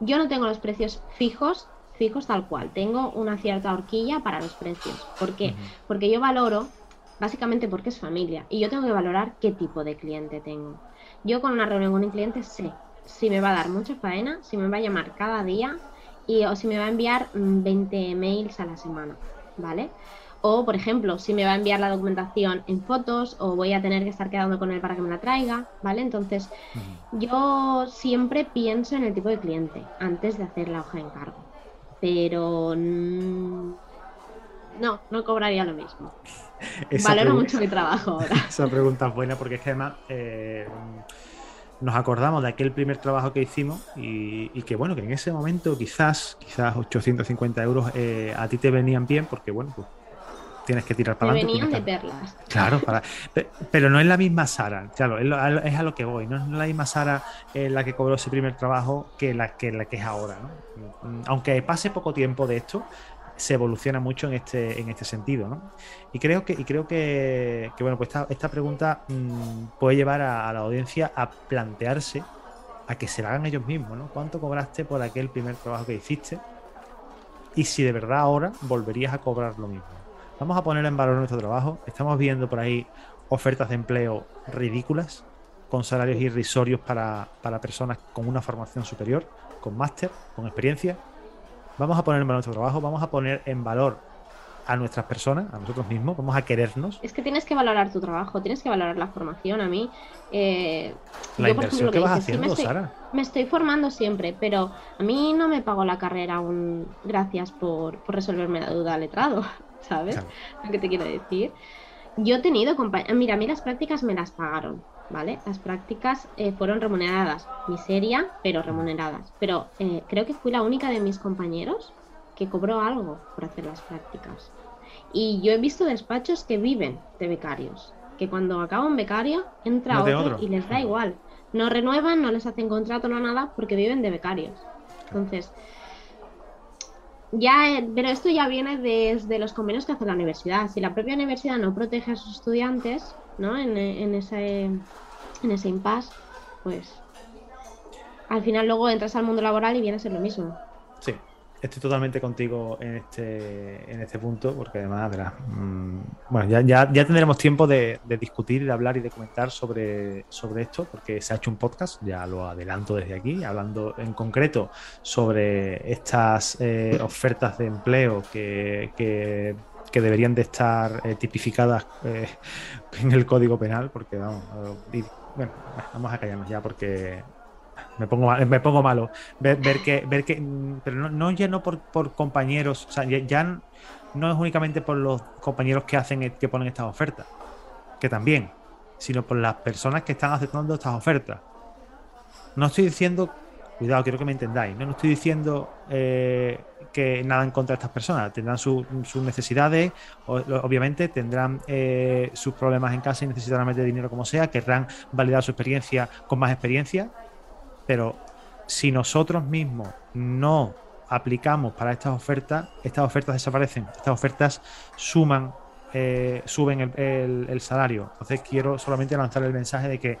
yo no tengo los precios fijos, fijos tal cual. Tengo una cierta horquilla para los precios. ¿Por qué? Porque yo valoro, básicamente porque es familia, y yo tengo que valorar qué tipo de cliente tengo. Yo con una reunión con un cliente sé si me va a dar mucha faena, si me va a llamar cada día y, o si me va a enviar 20 mm, mails a la semana, ¿vale? O, por ejemplo, si me va a enviar la documentación en fotos o voy a tener que estar quedando con él para que me la traiga, ¿vale? Entonces, yo siempre pienso en el tipo de cliente antes de hacer la hoja de encargo. Pero no, no cobraría lo mismo. Valoro mucho mi trabajo ahora. Esa pregunta es buena porque es que además eh, nos acordamos de aquel primer trabajo que hicimos y, que bueno, que en ese momento quizás, quizás 850 euros eh, a ti te venían bien porque bueno, pues tienes que tirar para adelante. venían de perlas. Claro, pero no es la misma Sara, claro, es, a lo que voy, no es la misma Sara eh, la que cobró ese primer trabajo que la que, la que es ahora. ¿no? Aunque pase poco tiempo de esto, se evoluciona mucho en este, en este sentido, ¿no? Y creo que, y creo que, bueno, pues esta, pregunta mm, puede llevar a, la audiencia a plantearse, a que se la hagan ellos mismos, ¿no? ¿Cuánto cobraste por aquel primer trabajo que hiciste? Y si de verdad ahora volverías a cobrar lo mismo. Vamos a poner en valor nuestro trabajo. Estamos viendo por ahí ofertas de empleo ridículas, con salarios irrisorios para, para personas con una formación superior, con máster, con experiencia vamos a poner en valor nuestro trabajo, vamos a poner en valor a nuestras personas, a nosotros mismos, vamos a querernos. Es que tienes que valorar tu trabajo, tienes que valorar la formación. A mí, eh, la inversión que, vas haciendo, me estoy, Sara. Me estoy formando siempre, pero a mí no me pago la carrera aún. Gracias por, resolverme la duda letrado, ¿sabes? Lo que te quiero decir. Yo he tenido compañeros. Mira, a mí las prácticas me las pagaron. ¿Vale? Las prácticas eh, fueron remuneradas, miseria, pero remuneradas. Pero eh, creo que fui la única de mis compañeros que cobró algo por hacer las prácticas. Y yo he visto despachos que viven de becarios, que cuando acaba un becario entra otro, y les da igual. No renuevan, no les hacen contrato, no nada, porque viven de becarios. Entonces, ya, pero esto ya viene desde los convenios que hace la universidad. Si la propia universidad no protege a sus estudiantes, ¿no? En, en ese, en ese impasse, pues al final luego entras al mundo laboral y viene a ser lo mismo. Sí, estoy totalmente contigo en este, en este punto, porque además, verás, mm, bueno, ya, ya, ya, tendremos tiempo de, discutir, de hablar y de comentar sobre, sobre esto, porque se ha hecho un podcast, ya lo adelanto desde aquí, hablando en concreto sobre estas eh, ofertas de empleo que, que que deberían de estar eh, tipificadas eh, en el Código Penal, porque vamos, bueno, vamos a callarnos ya porque me pongo, me pongo malo. Ver, que, ver que, pero no, no ya no por, por compañeros, o sea, ya, no es únicamente por los compañeros que hacen, que ponen estas ofertas, que también, sino por las personas que están aceptando estas ofertas. No estoy diciendo, cuidado, quiero que me entendáis, no, no estoy diciendo eh, que nada en contra de estas personas. Tendrán sus necesidades, obviamente, tendrán eh, sus problemas en casa y necesitarán de dinero como sea, querrán validar su experiencia con más experiencia, pero si nosotros mismos no aplicamos para estas ofertas, estas ofertas desaparecen, estas ofertas suman, eh, suben el, el salario. Entonces quiero solamente lanzar el mensaje de que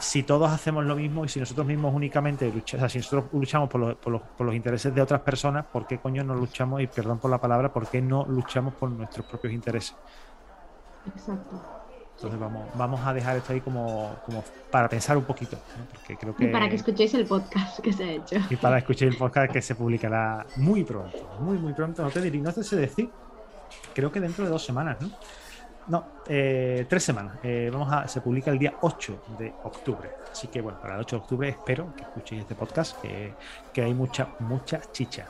si todos hacemos lo mismo y si nosotros mismos únicamente luchamos, o sea, si nosotros luchamos por los, por, los, por los, intereses de otras personas, ¿por qué coño no luchamos, y perdón por la palabra, por qué no luchamos por nuestros propios intereses? Exacto. Entonces vamos, vamos a dejar esto ahí como, como para pensar un poquito, porque creo que... Y para que escuchéis el podcast que se ha hecho. Y para escuchar el podcast que se publicará muy pronto, muy, muy pronto. No te diría, no te sé decir, creo que dentro de dos semanas, ¿no? No, eh, tres semanas. Eh, vamos a, se publica el día 8 de octubre. Así que bueno, para el 8 de octubre espero que escuchéis este podcast, que, que hay mucha, mucha chicha.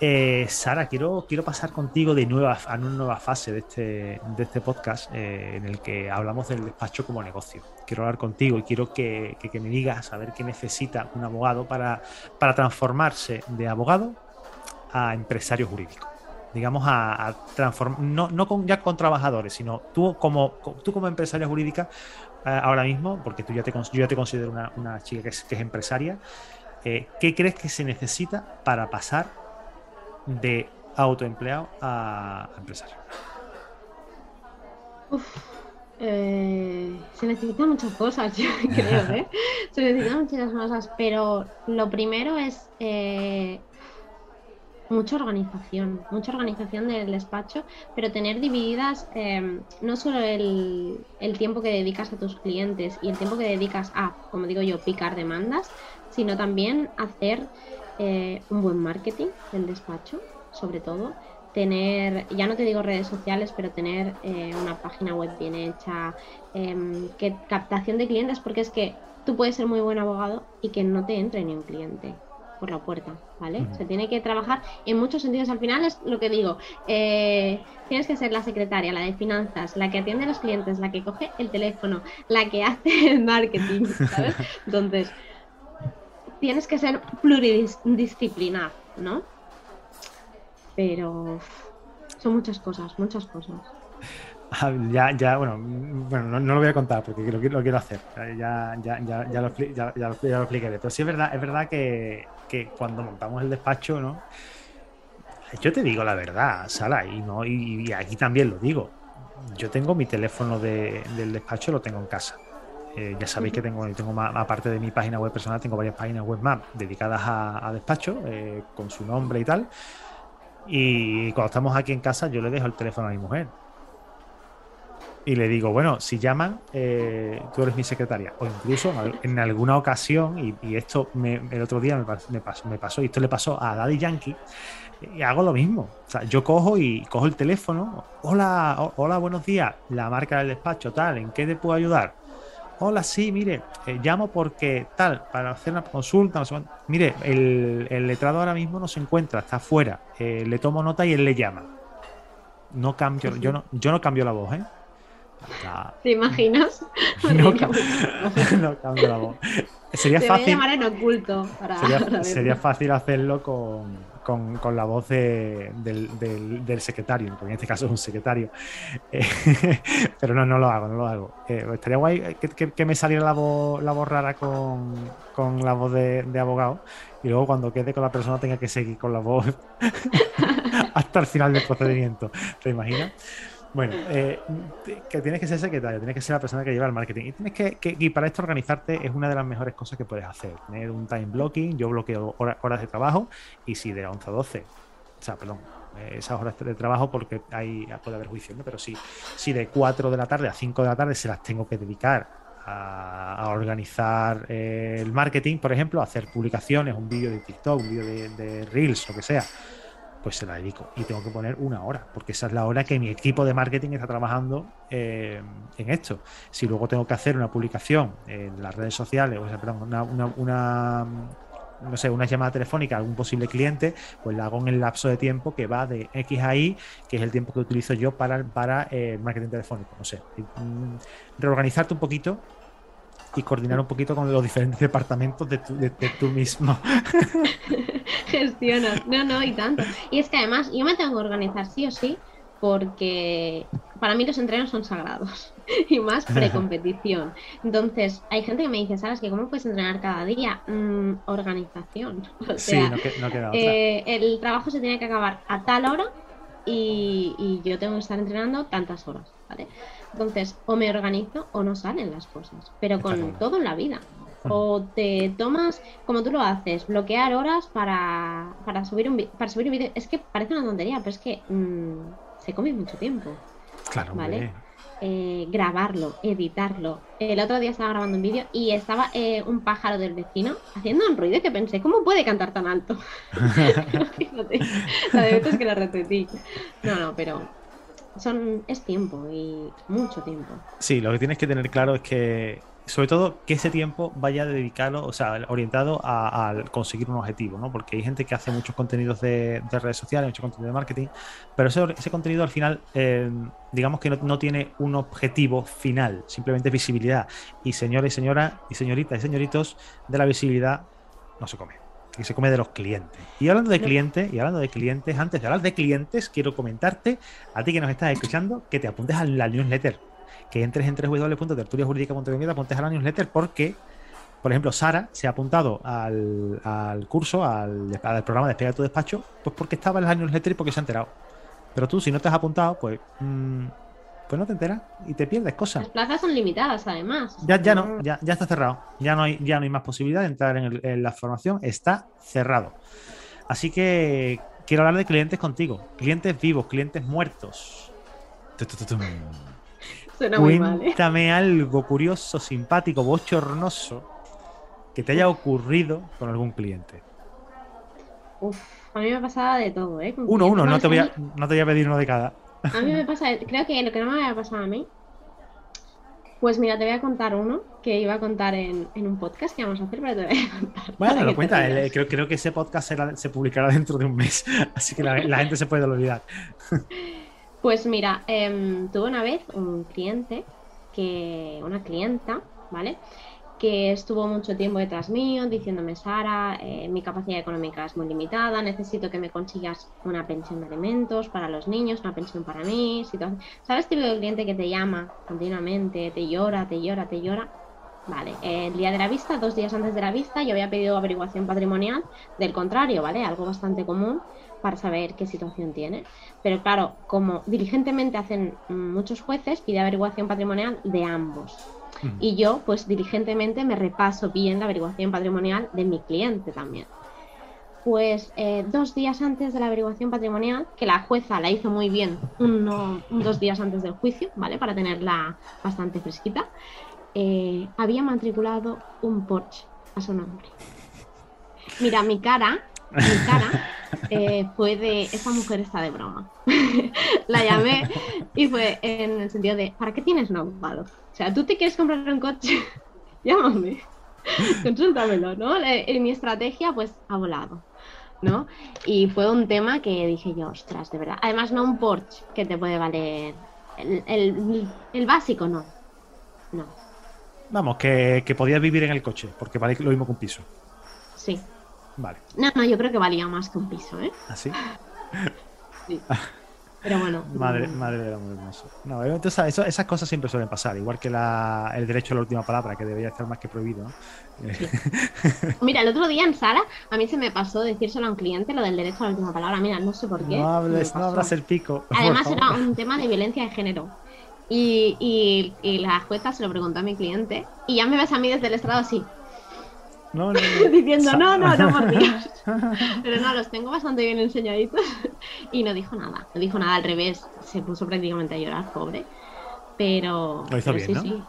Eh, Sara, quiero, quiero pasar contigo de nueva, a una nueva fase de este, de este podcast en el que hablamos del despacho como negocio. Quiero hablar contigo y quiero que, que, me digas a ver qué necesita un abogado para, para transformarse de abogado a empresario jurídico. Digamos, a, transformar, no, no con, ya con trabajadores, sino tú como, tú como empresaria jurídica eh, ahora mismo, porque tú ya te, yo ya te considero una, una chica que es, que es empresaria, ¿qué crees que se necesita para pasar de autoempleado a empresario? Eh, se necesitan muchas cosas, yo creo, ¿eh? Se necesitan muchas cosas, pero lo primero es eh, mucha organización, mucha organización del despacho, pero tener divididas no solo el, el, tiempo que dedicas a tus clientes y el tiempo que dedicas a, como digo yo, picar demandas, sino también hacer eh, un buen marketing del despacho, sobre todo. Tener, ya no te digo redes sociales, pero tener eh, una página web bien hecha, em, que captación de clientes, porque es que tú puedes ser muy buen abogado y que no te entre ni un cliente por la puerta, ¿vale? Se tiene que trabajar en muchos sentidos. Al final es lo que digo, eh, tienes que ser la secretaria, la de finanzas, la que atiende a los clientes, la que coge el teléfono, la que hace el marketing, ¿sabes? Entonces, tienes que ser pluridisciplinar, ¿no? Pero son muchas cosas, muchas cosas. Ah, ya, ya, bueno, bueno no, lo voy a contar porque lo, lo quiero hacer. Ya, ya, ya, ya, lo, ya, ya, lo, explicaré. Pero sí es verdad, es verdad que, que, cuando montamos el despacho, ¿no? Yo te digo la verdad, Sara, y no, y, aquí también lo digo. Yo tengo mi teléfono de, del despacho, lo tengo en casa. Eh, ya sabéis que tengo, tengo más, aparte de mi página web personal, tengo varias páginas web más dedicadas a, despacho, eh, con su nombre y tal. Y cuando estamos aquí en casa, yo le dejo el teléfono a mi mujer. Y le digo, bueno, si llaman, eh, tú eres mi secretaria. O incluso en alguna ocasión, y, esto el otro día me, pasó, me pasó, y esto le pasó a Daddy Yankee, y hago lo mismo. O sea, yo cojo y cojo el teléfono. Hola, hola, buenos días. La marca del despacho, tal, ¿en qué te puedo ayudar? Hola, sí, mire, eh, llamo porque tal, para hacer una consulta, no sé Mire, el, letrado ahora mismo no se encuentra, está afuera. Eh, le tomo nota y él le llama. No cambio, yo no, yo no cambio la voz, ¿eh? ¿Te imaginas? No, no, cambio la voz. Sería fácil. llamar en oculto sería fácil hacerlo con, con, la voz del, del, secretario, porque en este caso es un secretario. Eh, pero no, no lo hago, no lo hago. Eh, estaría guay que, me saliera la voz, la voz rara con, con la voz de, abogado y luego cuando quede con la persona tenga que seguir con la voz hasta el final del procedimiento. ¿Te imaginas? Bueno, eh, que tienes que ser secretario, tienes que ser la persona que lleva el marketing. Y tienes que, y para esto organizarte es una de las mejores cosas que puedes hacer. Tener un time blocking, yo bloqueo horas de trabajo y si de 11 a 12, o sea, perdón, eh, esas horas de trabajo porque hay, puede haber juicio, ¿no? Pero sí, si de 4 de la tarde a 5 de la tarde se las tengo que dedicar a, organizar eh, el marketing, por ejemplo, hacer publicaciones, un vídeo de TikTok, un vídeo de, de Reels, lo que sea pues se la dedico. Y tengo que poner una hora, porque esa es la hora que mi equipo de marketing está trabajando eh, en esto. Si luego tengo que hacer una publicación en las redes sociales, o sea, perdón, una, una, no sé, una llamada telefónica a algún posible cliente, pues la hago en el lapso de tiempo que va de X a Y, que es el tiempo que utilizo yo para, para eh, el marketing telefónico. No sé, mm, reorganizarte un poquito y coordinar un poquito con los diferentes departamentos de tu, de, tú mismo. Gestionas, no, no, y tanto. Y es que además yo me tengo que organizar sí o sí, porque para mí los entrenos son sagrados y más precompetición. Entonces, hay gente que me dice, ¿sabes que cómo puedes entrenar cada día? Mm, organización. O sea, no, queda otra. Eh, el trabajo se tiene que acabar a tal hora y, y yo tengo que estar entrenando tantas horas, ¿vale? Entonces, o me organizo o no salen las cosas, pero con todo en la vida. O te tomas, como tú lo haces, bloquear horas para, para subir un para subir un vídeo. Es que parece una tontería, pero es que mm, se come mucho tiempo. Claro, ¿vale? Eh, grabarlo, editarlo. El otro día estaba grabando un vídeo y estaba eh, un pájaro del vecino haciendo un ruido que pensé, ¿cómo puede cantar tan alto? Fíjate, la de veces que la repetí. No, no, pero son, es tiempo y mucho tiempo. Sí, lo que tienes que tener claro es que sobre todo que ese tiempo vaya dedicado, o sea, orientado a, conseguir un objetivo, ¿no? Porque hay gente que hace muchos contenidos de, redes sociales, mucho contenido de marketing, pero ese, contenido al final, eh, digamos que no, tiene un objetivo final, simplemente visibilidad. Y señores y señoras, y señoritas y señoritos, de la visibilidad no se come. Y se come de los clientes. Y hablando de clientes, y hablando de clientes, antes de hablar de clientes, quiero comentarte, a ti que nos estás escuchando, que te apuntes a la newsletter que entres en www.tertuliajurídica.com apuntes a la newsletter porque, por ejemplo, Sara se ha apuntado al, curso, al, programa Despega tu despacho, pues porque estaba en la newsletter y porque se ha enterado. Pero tú, si no te has apuntado, pues, mm, pues no te enteras y te pierdes cosas. Las plazas son limitadas, además. Ya, ya no, ya, ya está cerrado. Ya no, hay, ya no hay más posibilidad de entrar en, la formación. Está cerrado. Así que quiero hablar de clientes contigo. Clientes vivos, clientes muertos. ¿Eh? Cuéntame algo curioso, simpático, bochornoso que te haya ocurrido con algún cliente. Uf, a mí me pasaba de todo, ¿eh? uno, uno, no te, voy a, no te voy a pedir uno de cada. A mí me pasa, creo que lo que no me había pasado a mí. Pues mira, te voy a contar uno que iba a contar en, un podcast que vamos a hacer, pero te voy a contar. Bueno, lo cuenta, creo, creo, que ese podcast se publicará dentro de un mes, así que la, la gente se puede olvidar. Pues mira, em, tuve una vez un cliente, que una clienta, ¿vale? Que estuvo mucho tiempo detrás mío diciéndome, Sara, eh, mi capacidad económica es muy limitada, necesito que me consigas una pensión de alimentos para los niños, una pensión para mí. ¿Sabes tipo de cliente que te llama continuamente, te llora, te llora, te llora? Vale, el día de la vista, dos días antes de la vista, yo había pedido averiguación patrimonial, del contrario, ¿vale? Algo bastante común para saber qué situación tiene. Pero claro, como diligentemente hacen muchos jueces, pide averiguación patrimonial de ambos. Y yo, pues diligentemente me repaso bien la averiguación patrimonial de mi cliente también. Pues eh, dos días antes de la averiguación patrimonial, que la jueza la hizo muy bien, uno, dos días antes del juicio, ¿vale? Para tenerla bastante fresquita, eh, había matriculado un Porsche a su nombre. Mira, mi cara mi cara eh, fue de esa mujer está de broma. la llamé y fue en el sentido de ¿para qué tienes no O sea, tú te quieres comprar un coche, llámame, consúltamelo, ¿no? En mi estrategia pues ha volado. ¿no? Y fue un tema que dije yo, ostras, de verdad. Además, no un Porsche que te puede valer. El, básico, no. No. Vamos, que, que podías vivir en el coche, porque vale lo mismo que un piso. Sí, Vale. No, no, yo creo que valía más que un piso, ¿eh? ¿Ah, sí? sí. Pero bueno. Madre, madre de muy hermoso. No, entonces esas cosas siempre suelen pasar, igual que la, el derecho a la última palabra, que debería estar más que prohibido. ¿no? Mira, el otro día en sala, a mí se me pasó decírselo a un cliente lo del derecho a la última palabra. Mira, no sé por qué. No hables, no abras el pico. Además, era un tema de violencia de género. Y, y, y, la jueza se lo preguntó a mi cliente. Y ya me ves a mí desde el estrado así. No, no, Diciendo, no, no, no, por Dios. Pero no, los tengo bastante bien enseñaditos. Y no dijo nada. No dijo nada al revés. Se puso prácticamente a llorar, pobre. Pero. Lo hizo bien, sí, ¿no? sí.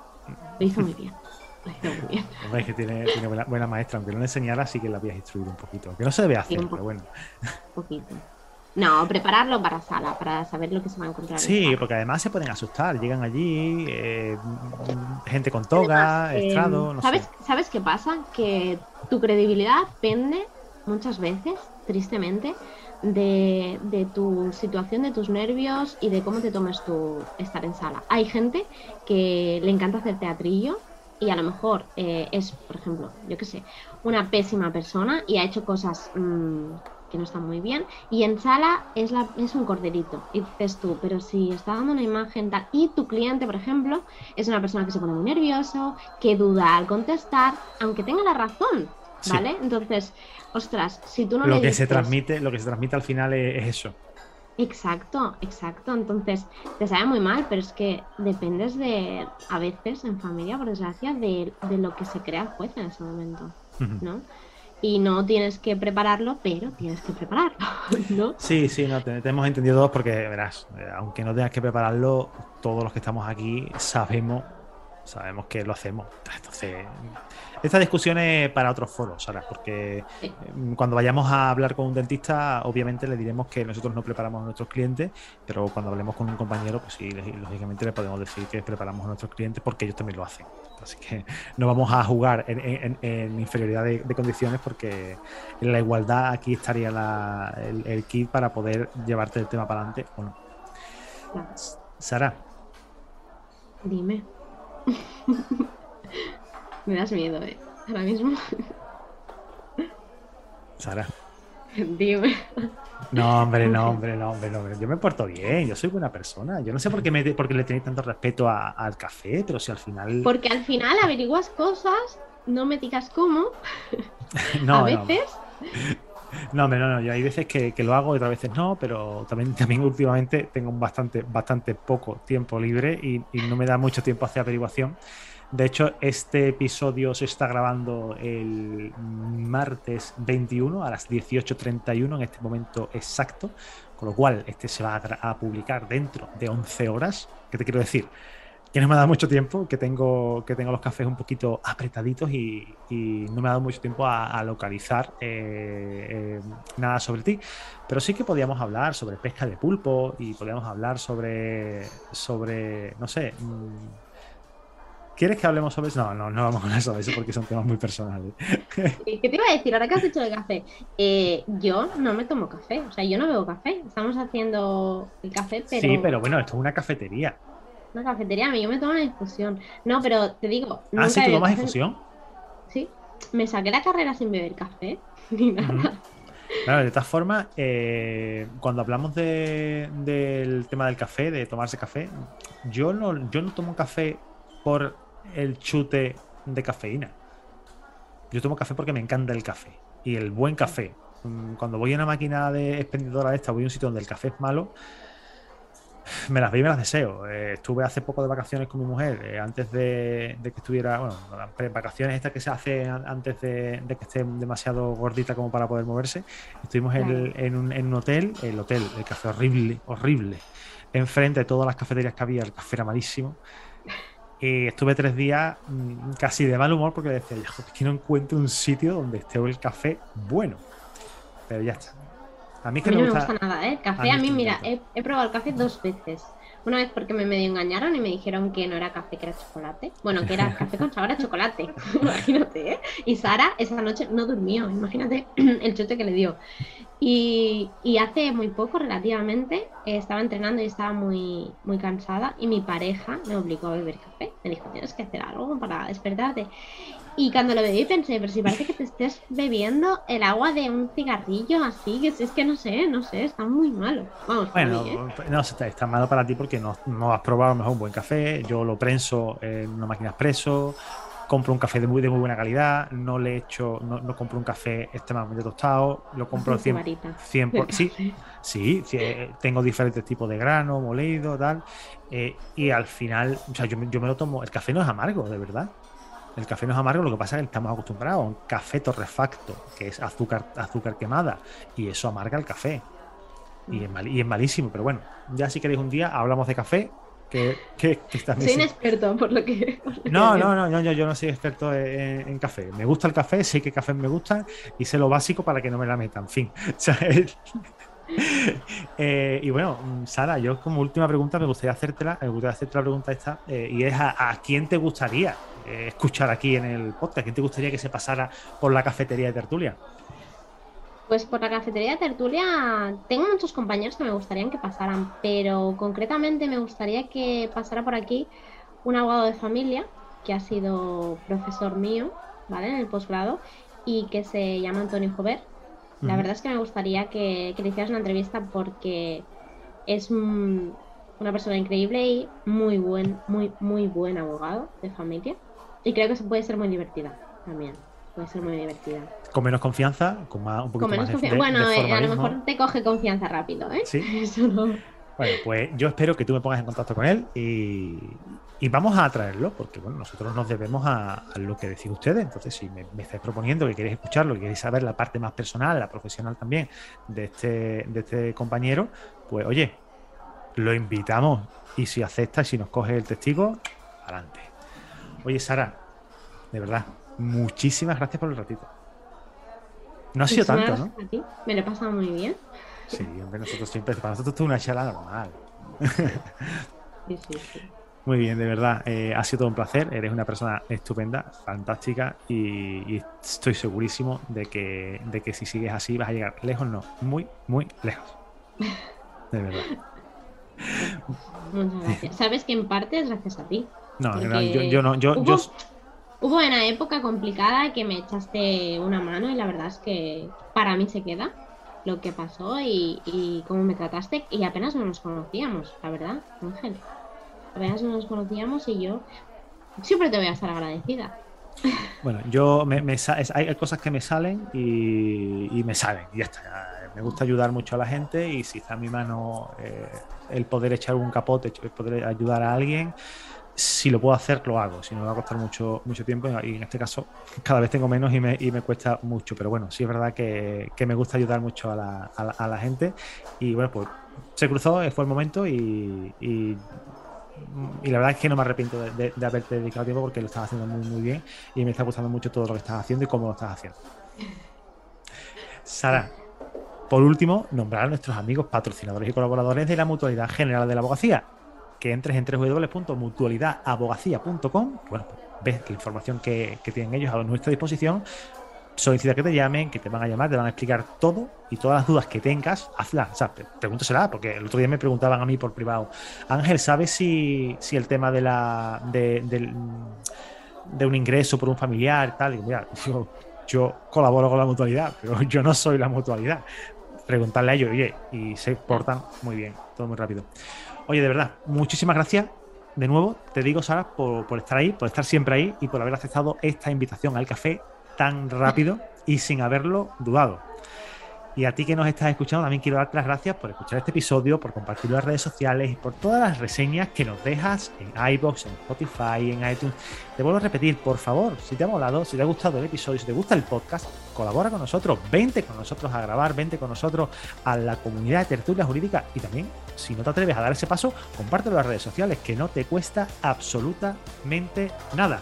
Lo hizo muy bien. Lo hizo muy bien. Hombre, es que tiene, tiene buena, maestra. Aunque no le enseñara, sí que la habías instruido un poquito. Que no se debe hacer, pero bueno. Un poquito. No, prepararlo para sala, para saber lo que se va a encontrar. Sí, porque además se pueden asustar. Llegan allí, eh, gente con toga, em, estrado. no ¿sabes, sé. ¿Sabes qué pasa? Que tu credibilidad pende muchas veces, tristemente, de, de, tu situación, de tus nervios y de cómo te tomes tu estar en sala. Hay gente que le encanta hacer teatrillo y a lo mejor eh, es, por ejemplo, yo qué sé, una pésima persona y ha hecho cosas. Mmm, que no está muy bien, y en sala es, la, es un corderito, y dices tú, pero si está dando una imagen tal, y tu cliente, por ejemplo, es una persona que se pone muy nervioso, que duda al contestar, aunque tenga la razón, ¿vale? Entonces, ostras, si tú no lo le que dices... se transmite, lo que se transmite al final es, eso. Exacto, exacto. Entonces, te sabe muy mal, pero es que dependes de, a veces, en familia, por desgracia, de, de lo que se crea el juez en ese momento, ¿no? Y no tienes que prepararlo, pero tienes que prepararlo, ¿no? Sí, sí, no, te, hemos entendido todos porque, verás, eh, aunque no tengas que prepararlo, todos los que estamos aquí sabemos, sabemos que lo hacemos. Entonces, esta discusión es para otros foros, Sara, porque eh, cuando vayamos a hablar con un dentista, obviamente le diremos que nosotros no preparamos a nuestros clientes, pero cuando hablemos con un compañero, pues sí, lógicamente le podemos decir que preparamos a nuestros clientes porque ellos también lo hacen. Así que no vamos a jugar en, inferioridad de, condiciones porque en la igualdad aquí estaría el, kit para poder llevarte el tema para adelante o no. Sara. Dime. Me das miedo, ¿eh? Ahora mismo. Sara. Dime. No, hombre, no, hombre, no, hombre, no, Yo me porto bien, yo soy buena persona. Yo no sé por qué, me, por le tenéis tanto respeto al café, pero si al final. Porque al final averiguas cosas, no me digas cómo. no, a veces. No. hombre, no, no, yo hay veces que, lo hago y otras veces no, pero también, también últimamente tengo bastante, bastante poco tiempo libre y, y no me da mucho tiempo hacer averiguación. De hecho, este episodio se está grabando el martes 21 a las 18.31 en este momento exacto, con lo cual este se va a, publicar dentro de 11 horas. ¿Qué te quiero decir? Que no me ha dado mucho tiempo, que tengo, que tengo los cafés un poquito apretaditos y, no me ha dado mucho tiempo a, localizar eh, eh, nada sobre ti. Pero sí que podíamos hablar sobre pesca de pulpo y podíamos hablar sobre, sobre no sé, mm, ¿Quieres que hablemos sobre eso? No, no, no vamos a hablar sobre eso porque son temas muy personales. ¿Qué te iba a decir? Ahora que has dicho de café, eh, yo no me tomo café, o sea, yo no bebo café. Estamos haciendo el café, pero. Sí, pero bueno, esto es una cafetería. Una cafetería, a mí yo me tomo una infusión. No, pero te digo. Ah, sí, ¿tú tomas infusión? Sí, me saqué la carrera sin beber café, ni nada. Claro, de todas formas, eh, cuando hablamos del tema del café, de tomarse café, yo no, yo no tomo café por el chute de cafeína. Yo tomo café porque me encanta el café. Y el buen café. Mm, cuando voy a una máquina de expendedora de esta, voy a un sitio donde el café es malo, me las veo y me las deseo. Eh, estuve hace poco de vacaciones con mi mujer, eh, antes de, que estuviera, bueno, las vacaciones estas que se hacen antes de, que esté demasiado gordita como para poder moverse. Estuvimos en, un, en, un, hotel, el hotel, el café horrible, horrible. Enfrente de todas las cafeterías que había, el café era malísimo. Y estuve tres días mm, casi de mal humor porque decía, es que no encuentro un sitio donde esté el café bueno. Pero ya está. A mí, que no me gusta nada, ¿eh? Café, a mí, mira, he, probado el café dos veces. Una vez porque me medio engañaron y me dijeron que no era café, que era chocolate. Bueno, que era café con sabor a chocolate. imagínate, ¿eh? Y Sara esa noche no durmió. Imagínate el chote que le dio. Y, hace muy poco, relativamente, estaba entrenando y estaba muy, muy cansada y mi pareja me obligó a beber café. Me dijo, tienes que hacer algo para despertarte. Y cuando lo bebí pensé, pero si parece que te estés bebiendo el agua de un cigarrillo así, que es, que no sé, no sé, está muy malo. Vamos, bueno, ¿eh? no, está, está, malo para ti porque no, no has probado mejor un buen café. Yo lo prenso en una máquina expreso, compro un café de muy, de muy buena calidad, no le echo, no, no compro un café extremadamente tostado, lo compro 100%, 100 sí, sí, eh, tengo diferentes tipos de grano, molido, tal, eh, y al final, o sea, yo, yo me lo tomo, el café no es amargo, de verdad. El café no es amargo, lo que pasa es que estamos acostumbrados a un café torrefacto, que es azúcar, azúcar quemada, y eso amarga el café. Y es, y es malísimo, pero bueno, ya si queréis un día hablamos de café que, que, Soy inexperto, por lo que. no, no, no, no, yo, no soy experto en, café. Me gusta el café, sé que café me gusta y sé lo básico para que no me la metan. Fin. Eh, y bueno, Sara, yo como última pregunta me gustaría hacértela, me gustaría hacerte la pregunta esta, eh, y es a, quién te gustaría eh, escuchar aquí en el podcast, quién te gustaría que se pasara por la cafetería de tertulia. Pues por la cafetería de tertulia tengo muchos compañeros que me gustaría que pasaran, pero concretamente me gustaría que pasara por aquí un abogado de familia que ha sido profesor mío, ¿vale? En el posgrado y que se llama Antonio Jover. La verdad es que me gustaría que, le hicieras una entrevista porque es una persona increíble y muy buen, muy, muy buen abogado de familia. Y creo que se puede ser muy divertida también. Puede ser muy divertida. Con menos confianza, con más, un poquito más de, Bueno, eh, a lo mejor te coge confianza rápido, ¿eh? Sí. Bueno, pues yo espero que tú me pongas en contacto con él y, vamos a traerlo, porque bueno, nosotros nos debemos a, lo que decís ustedes. Entonces, si me, estáis proponiendo que queréis escucharlo, que queréis saber la parte más personal, la profesional también de este, de este compañero, pues oye, lo invitamos y si acepta y si nos coge el testigo, adelante. Oye, Sara, de verdad, muchísimas gracias por el ratito. No ha sido tanto, ¿no? Me lo he pasado muy bien. Sí, hombre, nosotros siempre, para nosotros es una charla normal. Sí, sí, sí. Muy bien, de verdad, eh, ha sido todo un placer. Eres una persona estupenda, fantástica y, estoy segurísimo de que, de que si sigues así vas a llegar lejos, no, muy, muy lejos. De verdad. Muchas gracias. Sabes que en parte es gracias a ti. No, yo, no, yo, hubo, una época complicada que me echaste una mano y la verdad es que para mí se queda lo que pasó y, y cómo me trataste y apenas no nos conocíamos, la verdad, Ángel. Apenas no nos conocíamos y yo siempre te voy a estar agradecida. Bueno, yo me, hay cosas que me salen y, me salen, y ya está. Me gusta ayudar mucho a la gente y si está en mi mano eh, el poder echar un capote, el poder ayudar a alguien, si lo puedo hacer, lo hago. Si no, me va a costar mucho, mucho tiempo y en este caso cada vez tengo menos y me, cuesta mucho. Pero bueno, sí es verdad que, me gusta ayudar mucho a la, a, la, gente y bueno, pues se cruzó, fue el momento y, y la verdad es que no me arrepiento de, haberte dedicado tiempo porque lo estás haciendo muy, muy bien y me está gustando mucho todo lo que estás haciendo y cómo lo estás haciendo. Sara, por último, nombrar a nuestros amigos patrocinadores y colaboradores de la Mutualidad General de la Abogacía. Que entres en www.mutualidadabogacía.com. Bueno, pues ves la información que, que tienen ellos a nuestra disposición solicita que te llamen, que te van a llamar, te van a explicar todo y todas las dudas que tengas, hazlas. O sea, pregúntasela, porque el otro día me preguntaban a mí por privado, Ángel, ¿sabes si, si el tema de la de, de, un ingreso por un familiar, tal? Y mira, yo, colaboro con la mutualidad, pero yo no soy la mutualidad. Preguntarle a ellos, oye, y se portan muy bien, todo muy rápido. Oye, de verdad, muchísimas gracias de nuevo, te digo, Sara, por, estar ahí, por estar siempre ahí y por haber aceptado esta invitación al café tan rápido y sin haberlo dudado. Y a ti que nos estás escuchando, también quiero darte las gracias por escuchar este episodio, por compartirlo en las redes sociales y por todas las reseñas que nos dejas en iBox, en Spotify, en iTunes. Te vuelvo a repetir, por favor, si te ha molado, si te ha gustado el episodio, si te gusta el podcast, colabora con nosotros, vente con nosotros a grabar, vente con nosotros a la comunidad de tertulia jurídica y también, si no te atreves a dar ese paso, compártelo en las redes sociales, que no te cuesta absolutamente nada.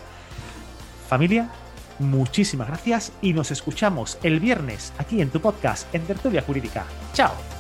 Familia, muchísimas gracias y nos escuchamos el viernes aquí en tu podcast en Tertulia Jurídica. ¡Chao!